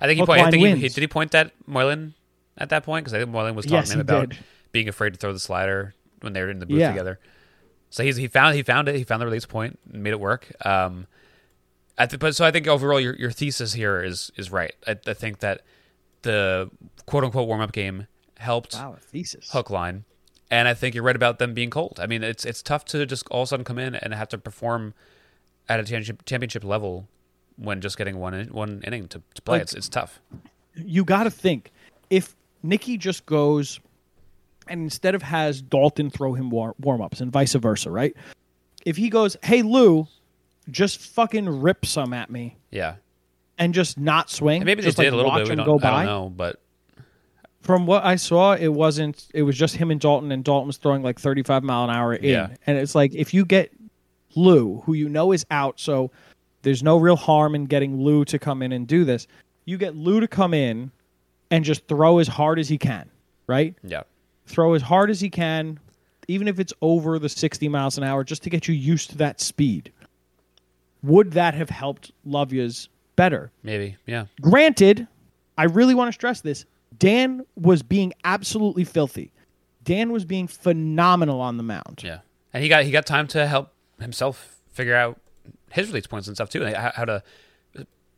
[SPEAKER 1] I think he point, I think he, he- did he point that Moylan at that point because I think Moylan was talking
[SPEAKER 2] Yes,
[SPEAKER 1] to him about
[SPEAKER 2] did.
[SPEAKER 1] being afraid to throw the slider when they were in the booth
[SPEAKER 2] Yeah.
[SPEAKER 1] together. So he's he found he found it. He found the release point and made it work. Um, I th- but so I think overall your your thesis here is is right. I, I think that the quote unquote warm up game helped
[SPEAKER 2] a thesis.
[SPEAKER 1] hook line, and I think you're right about them being cold. I mean, it's it's tough to just all of a sudden come in and have to perform at a championship championship level when just getting one in, one inning to, to play.
[SPEAKER 2] Like-
[SPEAKER 1] it's it's tough.
[SPEAKER 2] you got to think if Nikki just goes and instead of has Dalton throw him war- warm ups and vice versa, right? If he goes, "Hey Lou, just fucking rip some at me,"
[SPEAKER 1] Yeah.
[SPEAKER 2] and just not swing,
[SPEAKER 1] And maybe they
[SPEAKER 2] just,
[SPEAKER 1] did
[SPEAKER 2] like,
[SPEAKER 1] a little
[SPEAKER 2] watch
[SPEAKER 1] bit. We don't,
[SPEAKER 2] go
[SPEAKER 1] I
[SPEAKER 2] by.
[SPEAKER 1] don't know, but
[SPEAKER 2] From what I saw, it wasn't. It was just him and Dalton, and Dalton was throwing like 35 mile an hour in.
[SPEAKER 1] Yeah.
[SPEAKER 2] And it's like if you get Lou, who you know is out, so there's no real harm in getting Lou to come in and do this. You get Lou to come in and just throw as hard as he can, right?
[SPEAKER 1] yeah,
[SPEAKER 2] throw as hard as he can, even if it's over the 60 miles an hour, just to get you used to that speed. Would that have helped Lovia's better?
[SPEAKER 1] maybe, yeah,
[SPEAKER 2] Granted, I really want to stress this. Dan was being absolutely filthy. Dan was being phenomenal on the mound.
[SPEAKER 1] yeah. And he got he got time to help himself figure out his release points and stuff too, and how, to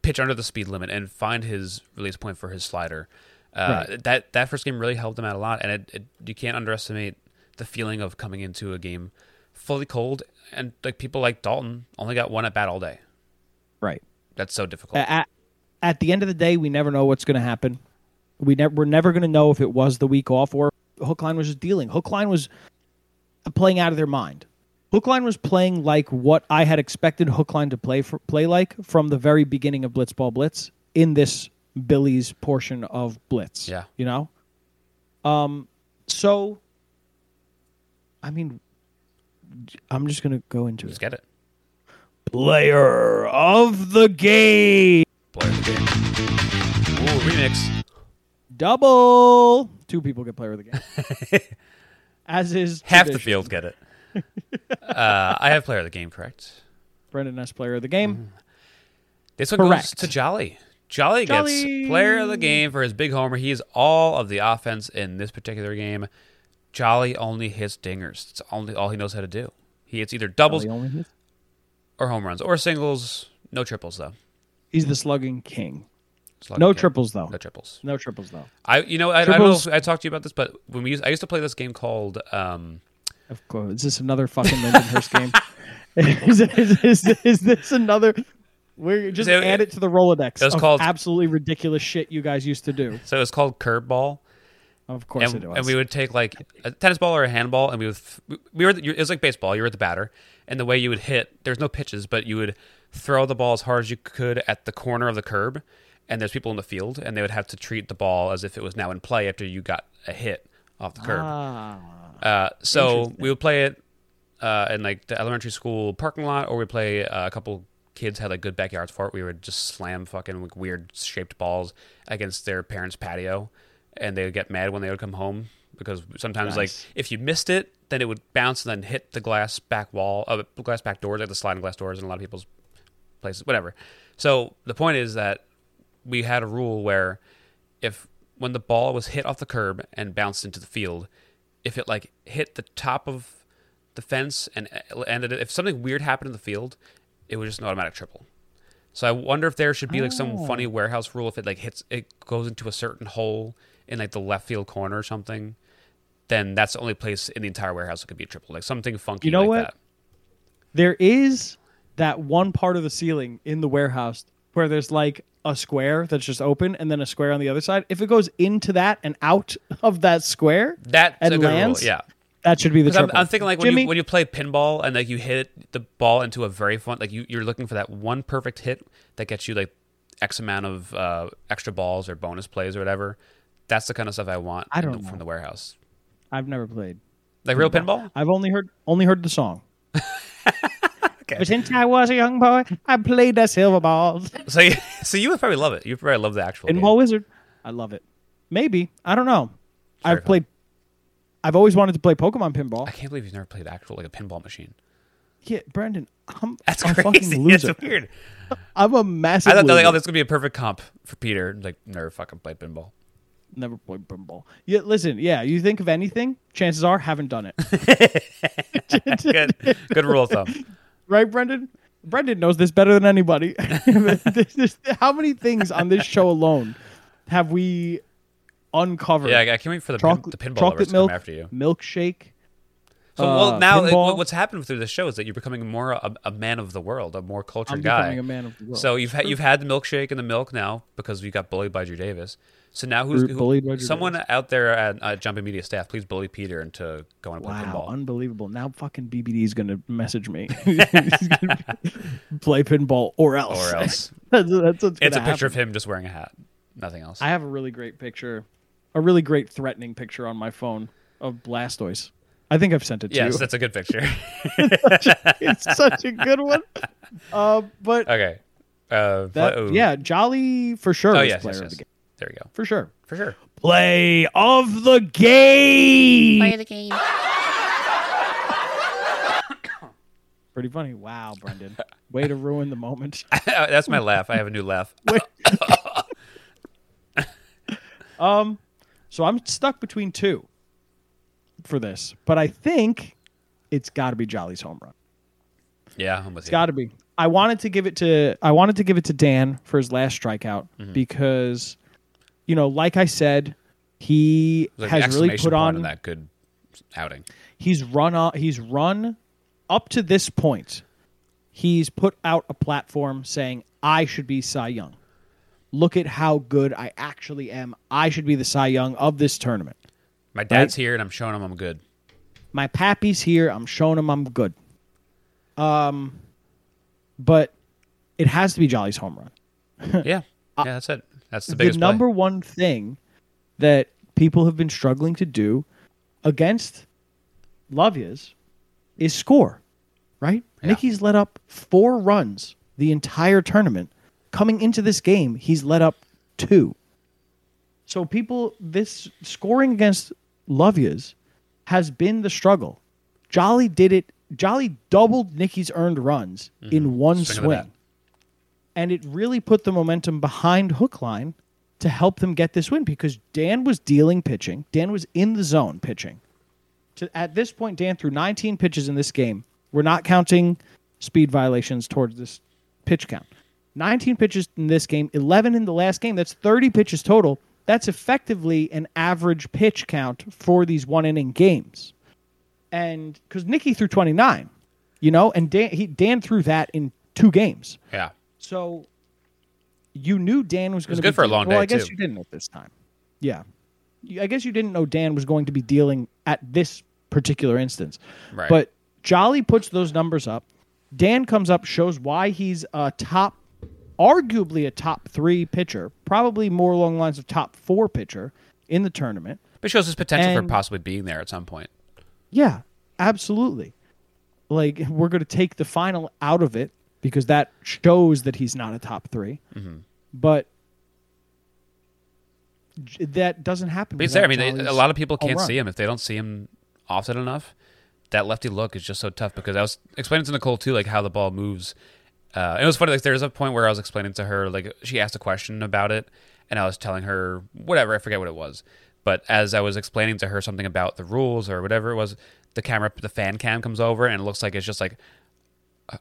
[SPEAKER 1] pitch under the speed limit and find his release point for his slider. Uh,
[SPEAKER 2] Right.
[SPEAKER 1] That that first game really helped him out a lot, and it, it, you can't underestimate the feeling of coming into a game fully cold and like people like Dalton only got one at bat all day.
[SPEAKER 2] Right.
[SPEAKER 1] That's so difficult.
[SPEAKER 2] At, at the end of the day, we never know what's going to happen. We never we're never going to know if it was the week off or Hookline was just dealing. Hookline was playing out of their mind. Hookline was playing like what I had expected Hookline to play for, play like from the very beginning of Blitzball Blitz in this Billy's portion of Blitz.
[SPEAKER 1] Yeah.
[SPEAKER 2] you know. Um, so, I mean, I'm just gonna go into
[SPEAKER 1] Just
[SPEAKER 2] it.
[SPEAKER 1] get it.
[SPEAKER 2] Player of the game.
[SPEAKER 1] Player of the game. Ooh, remix.
[SPEAKER 2] Double. Two people get player of the game. As is
[SPEAKER 1] Half the field get it. Uh, I have player of the game, correct?
[SPEAKER 2] Brendan S. player of the game.
[SPEAKER 1] This one goes to Jolly. Jolly,
[SPEAKER 2] Jolly.
[SPEAKER 1] gets player of the game for his big homer. He is all of the offense in this particular game. Jolly only hits dingers. It's only all he knows how to do. He hits either doubles or home runs or singles. No triples though.
[SPEAKER 2] He's the slugging king.
[SPEAKER 1] Slug
[SPEAKER 2] No
[SPEAKER 1] again.
[SPEAKER 2] triples though.
[SPEAKER 1] No triples.
[SPEAKER 2] No triples though.
[SPEAKER 1] I you know I, I don't know I talked to you about this, but when we used, I used to play this game called um,
[SPEAKER 2] Of course. Is this another fucking Lindenhurst game? is, is, is, is this another? We're just
[SPEAKER 1] So,
[SPEAKER 2] add it to the Rolodex.
[SPEAKER 1] it was
[SPEAKER 2] of
[SPEAKER 1] called-
[SPEAKER 2] absolutely ridiculous shit you guys used to do.
[SPEAKER 1] so it was called Curveball,
[SPEAKER 2] Of course
[SPEAKER 1] and,
[SPEAKER 2] it was.
[SPEAKER 1] and we would take like a tennis ball or a handball, and we would we were it was like baseball. You were the batter, and the way you would hit, there's no pitches, but you would throw the ball as hard as you could at the corner of the curb, and there's people in the field, and they would have to treat the ball as if it was now in play after you got a hit off the curb.
[SPEAKER 2] Ah.
[SPEAKER 1] Uh, so we would play it uh, in like the elementary school parking lot, or we play uh, a couple kids had like good backyards for it. We would just slam fucking like, weird shaped balls against their parents' patio, and they would get mad when they would come home because sometimes like if you missed it, then it would bounce and then hit the glass back wall, uh, glass back doors, like the sliding glass doors in a lot of people's places, whatever. So the point is that we had a rule where if when the ball was hit off the curb and bounced into the field, if it like hit the top of the fence and uh, and if something weird happened in the field, it was just an automatic triple. So I wonder if there should be like some
[SPEAKER 2] Oh.
[SPEAKER 1] funny warehouse rule if it like hits it goes into a certain hole in like the left field corner or something, then that's the only place in the entire warehouse it could be a triple. Like something funky
[SPEAKER 2] You know
[SPEAKER 1] like
[SPEAKER 2] what?
[SPEAKER 1] that.
[SPEAKER 2] There is that one part of the ceiling in the warehouse where there's like a square that's just open and then a square on the other side. If it goes into that and out of that square,
[SPEAKER 1] That's
[SPEAKER 2] and
[SPEAKER 1] a good
[SPEAKER 2] lands,
[SPEAKER 1] rule. Yeah.
[SPEAKER 2] that should be the
[SPEAKER 1] 'Cause I'm. I'm thinking like when
[SPEAKER 2] Jimmy,
[SPEAKER 1] you when you play pinball and like you hit the ball into a very fun like you you're looking for that one perfect hit that gets you like X amount of uh, extra balls or bonus plays or whatever. That's the kind of stuff I want
[SPEAKER 2] I don't
[SPEAKER 1] the- from the warehouse.
[SPEAKER 2] I've never played.
[SPEAKER 1] Like real pinball?
[SPEAKER 2] I've only heard only heard the song.
[SPEAKER 1] Okay.
[SPEAKER 2] But since I was a young boy, I played the silver balls.
[SPEAKER 1] So you, so you would probably love it. You would probably love the actual game.
[SPEAKER 2] Pinball Wizard. I love it. Maybe. I don't know.
[SPEAKER 1] Very
[SPEAKER 2] I've played I've always wanted to play Pokemon pinball.
[SPEAKER 1] I can't believe you've never played actual like a pinball machine.
[SPEAKER 2] Yeah, Brandon, I'm
[SPEAKER 1] That's
[SPEAKER 2] a
[SPEAKER 1] crazy.
[SPEAKER 2] fucking loser.
[SPEAKER 1] That's weird.
[SPEAKER 2] I'm a massive
[SPEAKER 1] I thought like, oh, this is gonna be a perfect comp for Peter. Like never fucking played pinball.
[SPEAKER 2] Never played pinball. Yeah, listen, yeah, you think of anything, chances are haven't done it.
[SPEAKER 1] Good, good rule of thumb.
[SPEAKER 2] right, Brendan? Brendan knows this better than anybody. This- this- how many things on this show alone have we uncovered?
[SPEAKER 1] Yeah, I can't wait for the, pin, the pinball
[SPEAKER 2] chocolate
[SPEAKER 1] to
[SPEAKER 2] milk,
[SPEAKER 1] come after you.
[SPEAKER 2] milkshake.
[SPEAKER 1] So
[SPEAKER 2] uh,
[SPEAKER 1] well, now it- what's happened through this show is that you're becoming more a, a man of the world, a more cultured
[SPEAKER 2] I'm
[SPEAKER 1] guy.
[SPEAKER 2] becoming a man of the world.
[SPEAKER 1] So you've had you've had the milkshake and the milk now because you got bullied by Drew Davis. So now who's who,
[SPEAKER 2] bullied by Drew
[SPEAKER 1] someone out there at uh, Jomboy Media staff? Please bully Peter into going to play
[SPEAKER 2] Wow,
[SPEAKER 1] pinball.
[SPEAKER 2] unbelievable! Now fucking BBD is gonna message me. Play pinball or else.
[SPEAKER 1] or else
[SPEAKER 2] that's, that's
[SPEAKER 1] it's a
[SPEAKER 2] gonna
[SPEAKER 1] picture of him just wearing a hat, nothing else.
[SPEAKER 2] I have a really great picture, a really great threatening picture on my phone of Blastoise. I think I've sent it to
[SPEAKER 1] yes,
[SPEAKER 2] you.
[SPEAKER 1] that's a good picture.
[SPEAKER 2] it's such a good one. Uh, but
[SPEAKER 1] okay. Uh,
[SPEAKER 2] that,
[SPEAKER 1] oh,
[SPEAKER 2] yeah, Jolly for sure
[SPEAKER 1] Oh yes,
[SPEAKER 2] player
[SPEAKER 1] yes,
[SPEAKER 2] of the game
[SPEAKER 1] There we go.
[SPEAKER 2] for sure.
[SPEAKER 1] For sure.
[SPEAKER 2] Play of the game.
[SPEAKER 3] Play of the game.
[SPEAKER 2] Pretty funny. Wow, Brendan, way to ruin the moment.
[SPEAKER 1] That's my laugh. I have a new laugh.
[SPEAKER 2] Um, so I'm stuck between two for this, but I think it's got to be Jolly's home run.
[SPEAKER 1] Yeah, I'm with
[SPEAKER 2] It's
[SPEAKER 1] you.
[SPEAKER 2] got to be. I wanted to give it to I wanted to give it to Dan for his last strikeout
[SPEAKER 1] Mm-hmm.
[SPEAKER 2] because, you know, like I said, he
[SPEAKER 1] an
[SPEAKER 2] has really put on
[SPEAKER 1] that good outing.
[SPEAKER 2] he's run on he's run up to this point. He's put out a platform saying I should be Cy Young. Look at how good I actually am. I should be the Cy Young of this tournament.
[SPEAKER 1] My dad's here, and I'm showing him I'm good.
[SPEAKER 2] my pappy's here. I'm showing him I'm good. Um, but it has to be Jolly's home run.
[SPEAKER 1] yeah, yeah, that's it. That's the
[SPEAKER 2] The,
[SPEAKER 1] biggest play.
[SPEAKER 2] number one thing that people have been struggling to do against Lovia's is score. Right?
[SPEAKER 1] Yeah.
[SPEAKER 2] Nicky's let up four runs the entire tournament. Coming into this game, he's let up two. So people, this scoring against Lovia's has been the struggle. Jolly did it. Jolly doubled Nicky's earned runs in one
[SPEAKER 1] Mm-hmm. Swing the
[SPEAKER 2] swing. And it really put the momentum behind Hookline to help them get this win because Dan was dealing pitching. Dan was in the zone pitching. To, at this point, Dan threw 19 pitches in this game. We're not counting speed violations towards this pitch count. 19 pitches in this game, 11 in the last game. That's 30 pitches total. That's effectively an average pitch count for these one inning games. And because Nicky threw 29, you know, and Dan, he, Dan threw that in two games.
[SPEAKER 1] Yeah,
[SPEAKER 2] So you knew Dan was going to be good
[SPEAKER 1] for a long
[SPEAKER 2] well,
[SPEAKER 1] day,
[SPEAKER 2] I guess
[SPEAKER 1] too.
[SPEAKER 2] you didn't at this time. Yeah. I guess you didn't know Dan was going to be dealing at this particular instance.
[SPEAKER 1] Right.
[SPEAKER 2] But Jolly puts those numbers up. Dan comes up, shows why he's a top, arguably a top three pitcher, probably more along the lines of top four pitcher in the tournament.
[SPEAKER 1] But shows his potential
[SPEAKER 2] And-
[SPEAKER 1] for possibly being there at some point.
[SPEAKER 2] Yeah, absolutely. Like we're going to take the final out of it because that shows that he's not a top 3 But j- that doesn't happen.
[SPEAKER 1] But he's there. I mean, they, a lot of people can't see him if they don't see him often enough. That lefty look is just so tough because I was explaining to Nicole too, like how the ball moves. Uh, and it was funny. Like there was a point where I was explaining to her, like she asked a question about it, and I was telling her whatever I forget what it was. But as I was explaining to her something about the rules or whatever it was, the camera, the fan cam comes over, and it looks like it's just like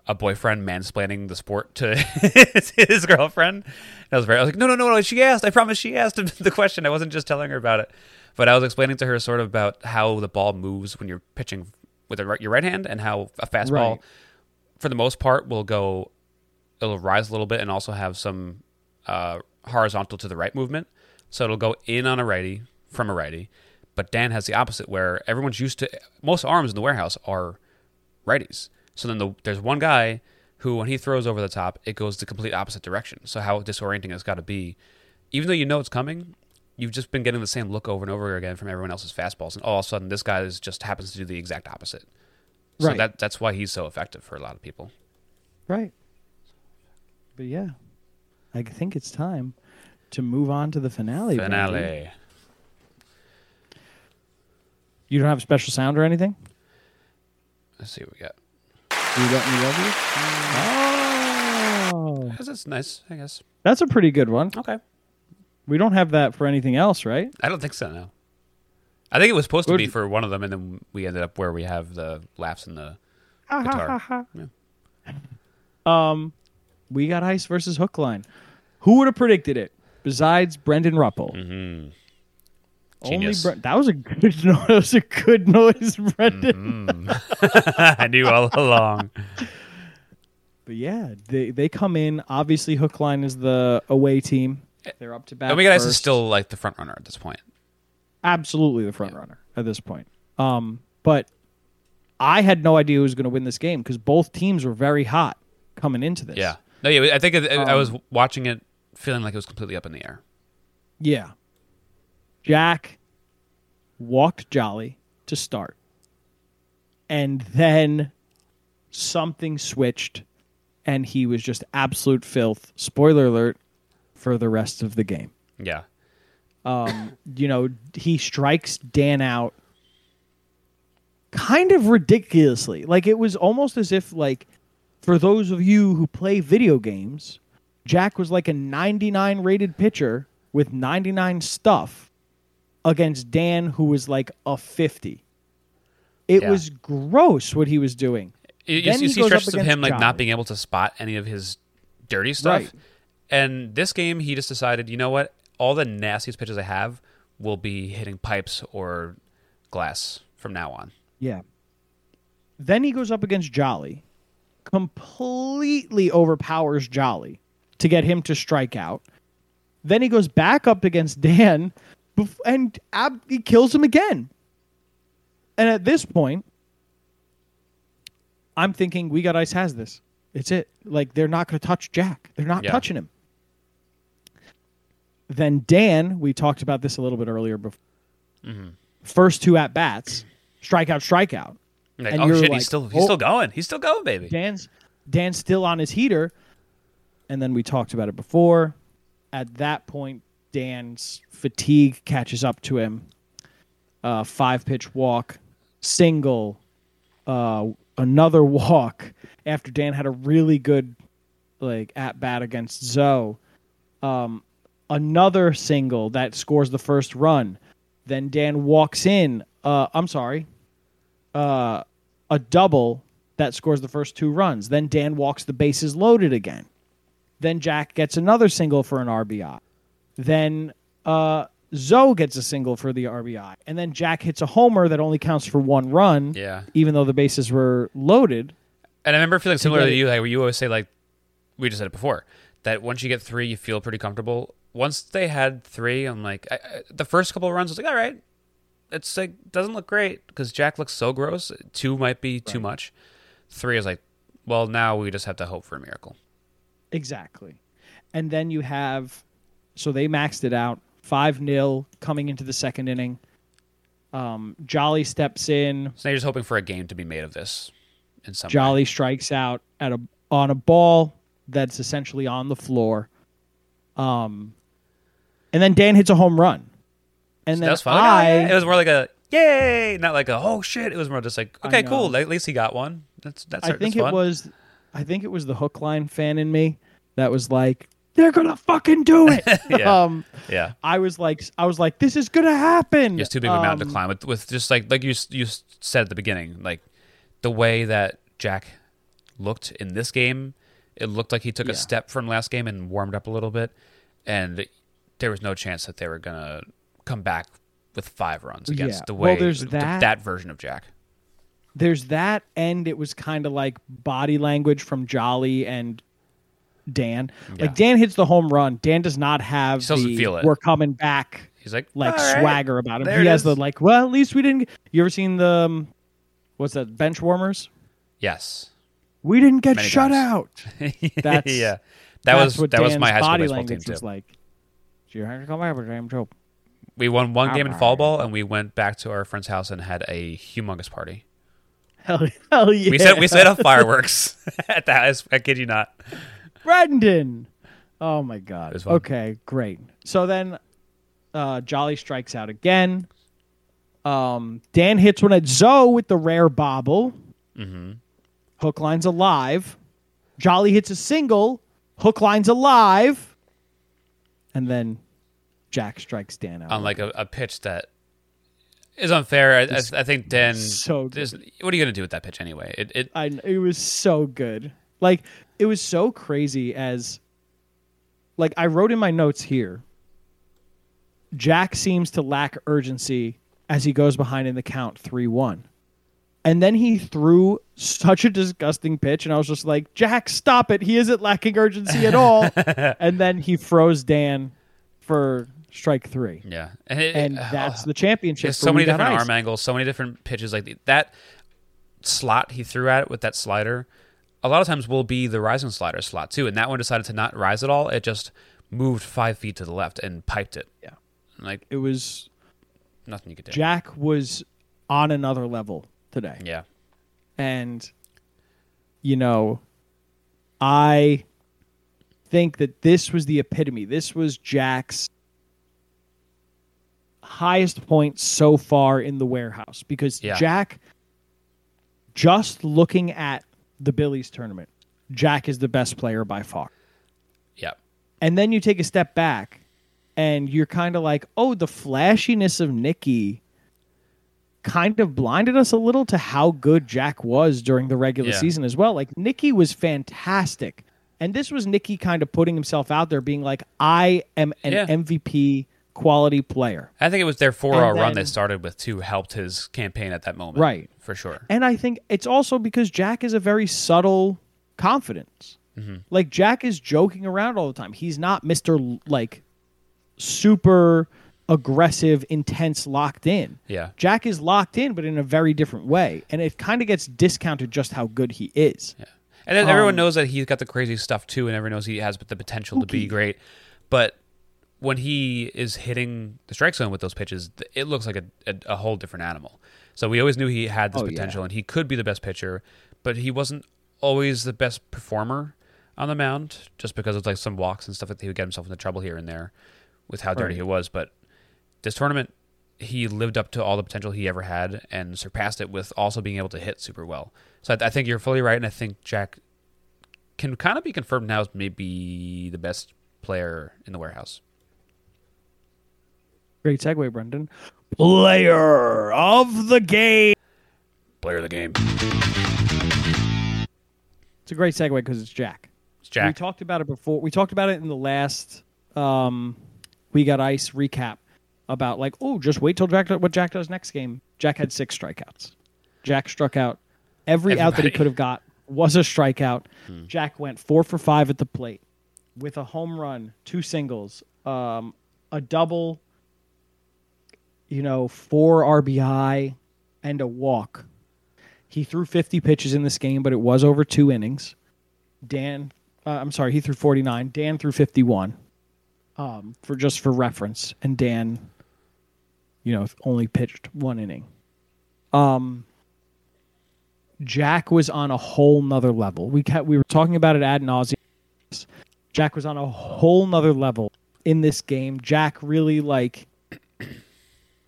[SPEAKER 1] a- boyfriend mansplaining the sport to his girlfriend. And I was very, I was like, no, no, no, no. She asked. I promise she asked the question. I wasn't just telling her about it, but I was explaining to her sort of about how the ball moves when you're pitching with your right hand and how a fastball,
[SPEAKER 2] Right.
[SPEAKER 1] for the most part, will go, it'll rise a little bit and also have some uh, horizontal to the right movement. So it'll go in on a righty from a righty. But Dan has the opposite, where everyone's used to most arms in the warehouse are righties. So then the, there's one guy who, when he throws over the top, it goes the complete opposite direction. So how disorienting it's got to be, even though you know it's coming, you've just been getting the same look over and over again from everyone else's fastballs, and all of a sudden this guy is just happens to do the exact opposite. So
[SPEAKER 2] Right.
[SPEAKER 1] that that's why he's so effective for a lot of people.
[SPEAKER 2] Right. But yeah, I think it's time to move on to the finale.
[SPEAKER 1] Finale.
[SPEAKER 2] You don't have a special sound or anything?
[SPEAKER 1] Let's see what we got.
[SPEAKER 2] You got me love you? Oh,
[SPEAKER 1] That's, that's nice, I guess.
[SPEAKER 2] that's a pretty good one.
[SPEAKER 1] Okay.
[SPEAKER 2] We don't have that for anything else, right?
[SPEAKER 1] I don't think so. No. I think it was supposed to
[SPEAKER 2] Would-
[SPEAKER 1] be for one of them, and then we ended up where we have the laughs and the guitar.
[SPEAKER 2] Um, we got Ice versus Hookline. Who would have predicted it? Besides Brendan Ruppel.
[SPEAKER 1] Mm-hmm.
[SPEAKER 2] Only. Bre- that was a good no- that was a good noise, Brendan.
[SPEAKER 1] I knew all along.
[SPEAKER 2] But yeah, they they come in. Obviously, Hook Line is the away team. They're up to bat.
[SPEAKER 1] Omega Ice is still like the front runner at this point.
[SPEAKER 2] absolutely the front runner at this point. Um, but I had no idea who was going to win this game because both teams were very hot coming into this.
[SPEAKER 1] Yeah. No, yeah. I think it, I was
[SPEAKER 2] Um,
[SPEAKER 1] watching it, feeling like it was completely up in the air.
[SPEAKER 2] Yeah. Jack walked Jolly to start. And then something switched and he was just absolute filth. Spoiler alert for the rest of the game.
[SPEAKER 1] Yeah.
[SPEAKER 2] Um, you know, he strikes Dan out kind of ridiculously. Like it was almost as if like for those of you who play video games, Jack was like a 99 rated pitcher with 99 stuff against Dan who was like a 50. It
[SPEAKER 1] Yeah.
[SPEAKER 2] was gross what he was doing.
[SPEAKER 1] You, you,
[SPEAKER 2] Then
[SPEAKER 1] you
[SPEAKER 2] he
[SPEAKER 1] see
[SPEAKER 2] goes up
[SPEAKER 1] stretches of
[SPEAKER 2] against
[SPEAKER 1] him like
[SPEAKER 2] Jolly.
[SPEAKER 1] not being able to spot any of his dirty stuff.
[SPEAKER 2] Right.
[SPEAKER 1] And this game, he just decided, you know what? All the nastiest pitches I have will be hitting pipes or glass from now on.
[SPEAKER 2] Yeah. Then he goes up against Jolly, completely overpowers Jolly to get him to strike out. Then he goes back up against Dan bef- and ab- he kills him again. And at this point, I'm thinking we got ice has this. It's it. Like they're not going to touch Jack. They're not
[SPEAKER 1] Yeah.
[SPEAKER 2] touching him. Then Dan, we talked about this a little bit earlier before. Mm-hmm. First two at bats, strikeout, strikeout.
[SPEAKER 1] Like,
[SPEAKER 2] And
[SPEAKER 1] oh shit,
[SPEAKER 2] like,
[SPEAKER 1] he's still he's
[SPEAKER 2] oh.
[SPEAKER 1] still going. He's still going, baby.
[SPEAKER 2] Dan's Dan's still on his heater, and then we talked about it before. At that point, Dan's fatigue catches up to him. Uh, five pitch walk, single, uh, another walk. After Dan had a really good like at bat against Zoe, um, another single that scores the first run. Then Dan walks in. Uh, I'm sorry, uh, a double that scores the first two runs. Then Dan walks the bases loaded again. Then Jack gets another single for an RBI. Then uh, Zoe gets a single for the RBI. And then Jack hits a homer that only counts for one run,
[SPEAKER 1] Yeah.
[SPEAKER 2] even though the bases were loaded.
[SPEAKER 1] And I remember feeling similar to you, like where you always say, like we just said it before, that once you get three, you feel pretty comfortable. once they had three, I'm like, I, I, the first couple of runs, I was like, all right, it's like doesn't look great because Jack looks so gross. Two might be too much. Three is like, well, now we just have to hope for a miracle.
[SPEAKER 2] Exactly. And then you have, so they maxed it out 5 0 coming into the second inning. Um, Jolly steps in.
[SPEAKER 1] So you're just hoping for a game to be made of this in some way.
[SPEAKER 2] Jolly strikes out at a on a ball that's essentially on the floor. Um, and then Dan hits a home run. And then
[SPEAKER 1] That was fun.
[SPEAKER 2] I,
[SPEAKER 1] It was more like a yay, not like a oh shit. It was more just like okay, cool. At least he got one. That's that's.
[SPEAKER 2] I
[SPEAKER 1] that's
[SPEAKER 2] think
[SPEAKER 1] fun.
[SPEAKER 2] it was, I think it was the hook line fan in me that was like, they're gonna fucking do it.
[SPEAKER 1] Yeah.
[SPEAKER 2] um,
[SPEAKER 1] Yeah,
[SPEAKER 2] I was like, I was like, this is gonna happen.
[SPEAKER 1] it's too big of a mountain to
[SPEAKER 2] Um,
[SPEAKER 1] climb with with just like like you you said at the beginning, like the way that Jack looked in this game. It looked like he took
[SPEAKER 2] Yeah.
[SPEAKER 1] a step from last game and warmed up a little bit, and there was no chance that they were gonna come back with five runs against
[SPEAKER 2] Yeah.
[SPEAKER 1] the
[SPEAKER 2] Well, there's
[SPEAKER 1] th-
[SPEAKER 2] that.
[SPEAKER 1] that version of Jack.
[SPEAKER 2] there's that and it was kind of like body language from Jolly and Dan.
[SPEAKER 1] Yeah.
[SPEAKER 2] Like Dan hits the home run. Dan does not have
[SPEAKER 1] He doesn't
[SPEAKER 2] the
[SPEAKER 1] feel it.
[SPEAKER 2] we're coming back
[SPEAKER 1] He's like
[SPEAKER 2] like
[SPEAKER 1] "All right,
[SPEAKER 2] swagger about him. he
[SPEAKER 1] it
[SPEAKER 2] has the like, well, at least we didn't You ever seen the um, what's that? Bench warmers?
[SPEAKER 1] Yes.
[SPEAKER 2] We didn't get
[SPEAKER 1] Many
[SPEAKER 2] shut
[SPEAKER 1] times.
[SPEAKER 2] out. That's-
[SPEAKER 1] yeah. That
[SPEAKER 2] That's
[SPEAKER 1] was
[SPEAKER 2] what
[SPEAKER 1] that was
[SPEAKER 2] Dan's
[SPEAKER 1] my high school
[SPEAKER 2] body
[SPEAKER 1] baseball team
[SPEAKER 2] language
[SPEAKER 1] too.
[SPEAKER 2] was like. You have to come back with James Hope.
[SPEAKER 1] We won one game in fall ball, and we went back to our friend's house and had a humongous party.
[SPEAKER 2] Hell, hell yeah.
[SPEAKER 1] We set we set off fireworks at that. house. I kid you not.
[SPEAKER 2] Brendan. Oh my god. Okay, great. So then uh Jolly strikes out again. Um Dan hits one at Zoe with the rare bobble.
[SPEAKER 1] hmm
[SPEAKER 2] Hook line's alive. Jolly hits a single. Hook line's alive. And then Jack strikes Dan out.
[SPEAKER 1] On like a, a pitch that is unfair. I, I, I think Dan.
[SPEAKER 2] so
[SPEAKER 1] there's- What are you gonna do with that pitch anyway? It, it
[SPEAKER 2] I it was so good. Like it was so crazy as like I wrote in my notes here. Jack seems to lack urgency as he goes behind in the count 3-1. And then he threw such a disgusting pitch and I was just like, "Jack, stop it. He isn't lacking urgency at all." and then he froze Dan for strike 3.
[SPEAKER 1] yeah, and, it,
[SPEAKER 2] And
[SPEAKER 1] it-
[SPEAKER 2] that's the championship.
[SPEAKER 1] So many different arm angles, so many different pitches. Like that slot he threw at it with that slider, a lot of times will be the rising slider slot too. And that one decided to not rise at all. It just moved five feet to the left and piped it.
[SPEAKER 2] Yeah.
[SPEAKER 1] like
[SPEAKER 2] It was
[SPEAKER 1] nothing you could do.
[SPEAKER 2] Jack was on another level today.
[SPEAKER 1] yeah,
[SPEAKER 2] And, you know, I think that this was the epitome. This was Jack's highest point so far in the warehouse because
[SPEAKER 1] Yeah.
[SPEAKER 2] Jack, just looking at the Billies tournament, Jack is the best player by far.
[SPEAKER 1] yeah,
[SPEAKER 2] And then you take a step back and you're kind of like, oh, the flashiness of Nikki kind of blinded us a little to how good Jack was during the regular
[SPEAKER 1] Yeah.
[SPEAKER 2] season as well. Like Nikki was fantastic. And this was Nikki kind of putting himself out there being like, I am an
[SPEAKER 1] Yeah.
[SPEAKER 2] MVP quality player.
[SPEAKER 1] I think it was their four
[SPEAKER 2] And
[SPEAKER 1] hour run they started with too helped his campaign at that moment.
[SPEAKER 2] Right.
[SPEAKER 1] for sure.
[SPEAKER 2] And I think it's also because Jack is a very subtle confidence.
[SPEAKER 1] Mm-hmm.
[SPEAKER 2] Like Jack is joking around all the time. He's not Mr. Like super aggressive, intense, locked in.
[SPEAKER 1] Yeah,
[SPEAKER 2] Jack is locked in, but in a very different way. And it kind of gets discounted just how good he is.
[SPEAKER 1] yeah. And then everyone
[SPEAKER 2] Um,
[SPEAKER 1] knows that he's got the crazy stuff too, and everyone knows he has the potential to be great. But when he is hitting the strike zone with those pitches, it looks like a, a, a whole different animal. So we always knew he had this
[SPEAKER 2] Oh, yeah.
[SPEAKER 1] potential, and he could be the best pitcher, but he wasn't always the best performer on the mound, just because of like some walks and stuff that he would get himself into trouble here and there with how dirty
[SPEAKER 2] Right.
[SPEAKER 1] he was. But this tournament, he lived up to all the potential he ever had and surpassed it with also being able to hit super well. So I, I think you're fully right, and I think Jack can kind of be confirmed now as maybe the best player in the warehouse.
[SPEAKER 2] Great segue, Brendan. Player of the game.
[SPEAKER 1] Player of the game.
[SPEAKER 2] It's a great segue because it's Jack.
[SPEAKER 1] It's Jack.
[SPEAKER 2] We talked about it before. We talked about it in the last um, We Got Ice recap about like, oh, just wait till Jack what Jack does next game. Jack had six strikeouts. Jack struck out every out that he could have got was a strikeout.
[SPEAKER 1] Hmm.
[SPEAKER 2] Jack went four for five at the plate with a home run, two singles, um, a double, you know, four RBI, and a walk. He threw 50 pitches in this game, but it was over two innings. Dan, uh, I'm sorry, he threw 49. Dan threw 51. Um, for just for reference, and Dan, you know, only pitched one inning. Um, Jack was on a whole nother level. We kept, we were talking about it ad nauseum. Jack was on a whole nother level in this game. Jack really like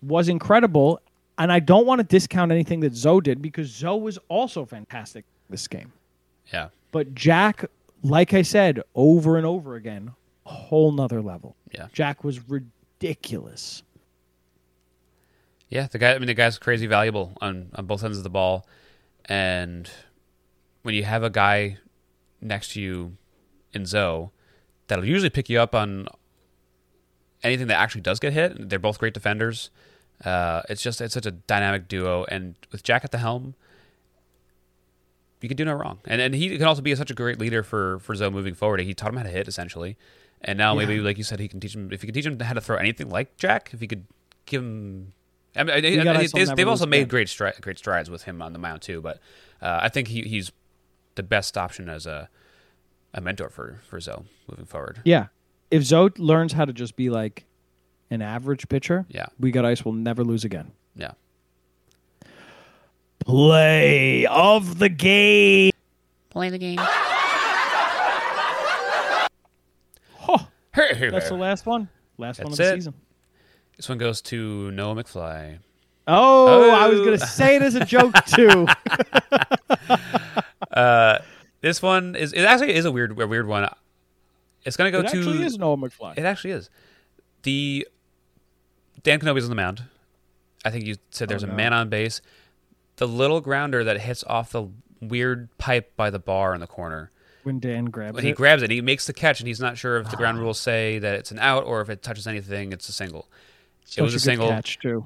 [SPEAKER 2] was incredible, and I don't want to discount anything that Zoe did because Zoe was also fantastic this game.
[SPEAKER 1] Yeah.
[SPEAKER 2] But Jack, like I said over and over again, a whole nother level.
[SPEAKER 1] Yeah.
[SPEAKER 2] Jack was ridiculous.
[SPEAKER 1] Yeah, the guy. I mean, the guy's crazy valuable on on both ends of the ball, and when you have a guy next to you in Zoe, that'll usually pick you up on anything that actually does get hit. They're both great defenders. Uh, it's just it's such a dynamic duo, and with Jack at the helm, you can do no wrong. And and he can also be such a great leader for for Zoe moving forward. He taught him how to hit essentially, and now maybe like you said, he can teach him if he can teach him how to throw anything like Jack. If he could give him. I mean, they- they've also made great stri- great strides with him on the mound too. But uh, I think he, he's the best option as a a mentor for for Zoe moving forward.
[SPEAKER 2] Yeah. If Zoe learns how to just be like an average pitcher,
[SPEAKER 1] Yeah,
[SPEAKER 2] We Got Ice We'll never lose again.
[SPEAKER 1] yeah.
[SPEAKER 2] Play of the game.
[SPEAKER 1] Play the game.
[SPEAKER 2] Oh, that's the last one. Last one of the
[SPEAKER 1] it.
[SPEAKER 2] season.
[SPEAKER 1] This one goes to Noah McFly.
[SPEAKER 2] Oh, I was
[SPEAKER 1] Oh.
[SPEAKER 2] going to say it as a joke too.
[SPEAKER 1] Uh, this one is it actually is a weird a weird one. It's gonna go
[SPEAKER 2] it
[SPEAKER 1] to
[SPEAKER 2] actually is Noah McFly.
[SPEAKER 1] It actually is. The Dan Kenobi's on the mound. I think you said there's
[SPEAKER 2] Oh,
[SPEAKER 1] a man on base. The little grounder that hits off the weird pipe by the bar in the corner.
[SPEAKER 2] when Dan grabs it.
[SPEAKER 1] When he
[SPEAKER 2] it.
[SPEAKER 1] grabs it, he makes the catch, and he's not sure if the
[SPEAKER 2] Ah.
[SPEAKER 1] ground rules say that it's an out or if it touches anything, it's a single.
[SPEAKER 2] Such
[SPEAKER 1] it was a,
[SPEAKER 2] good
[SPEAKER 1] single,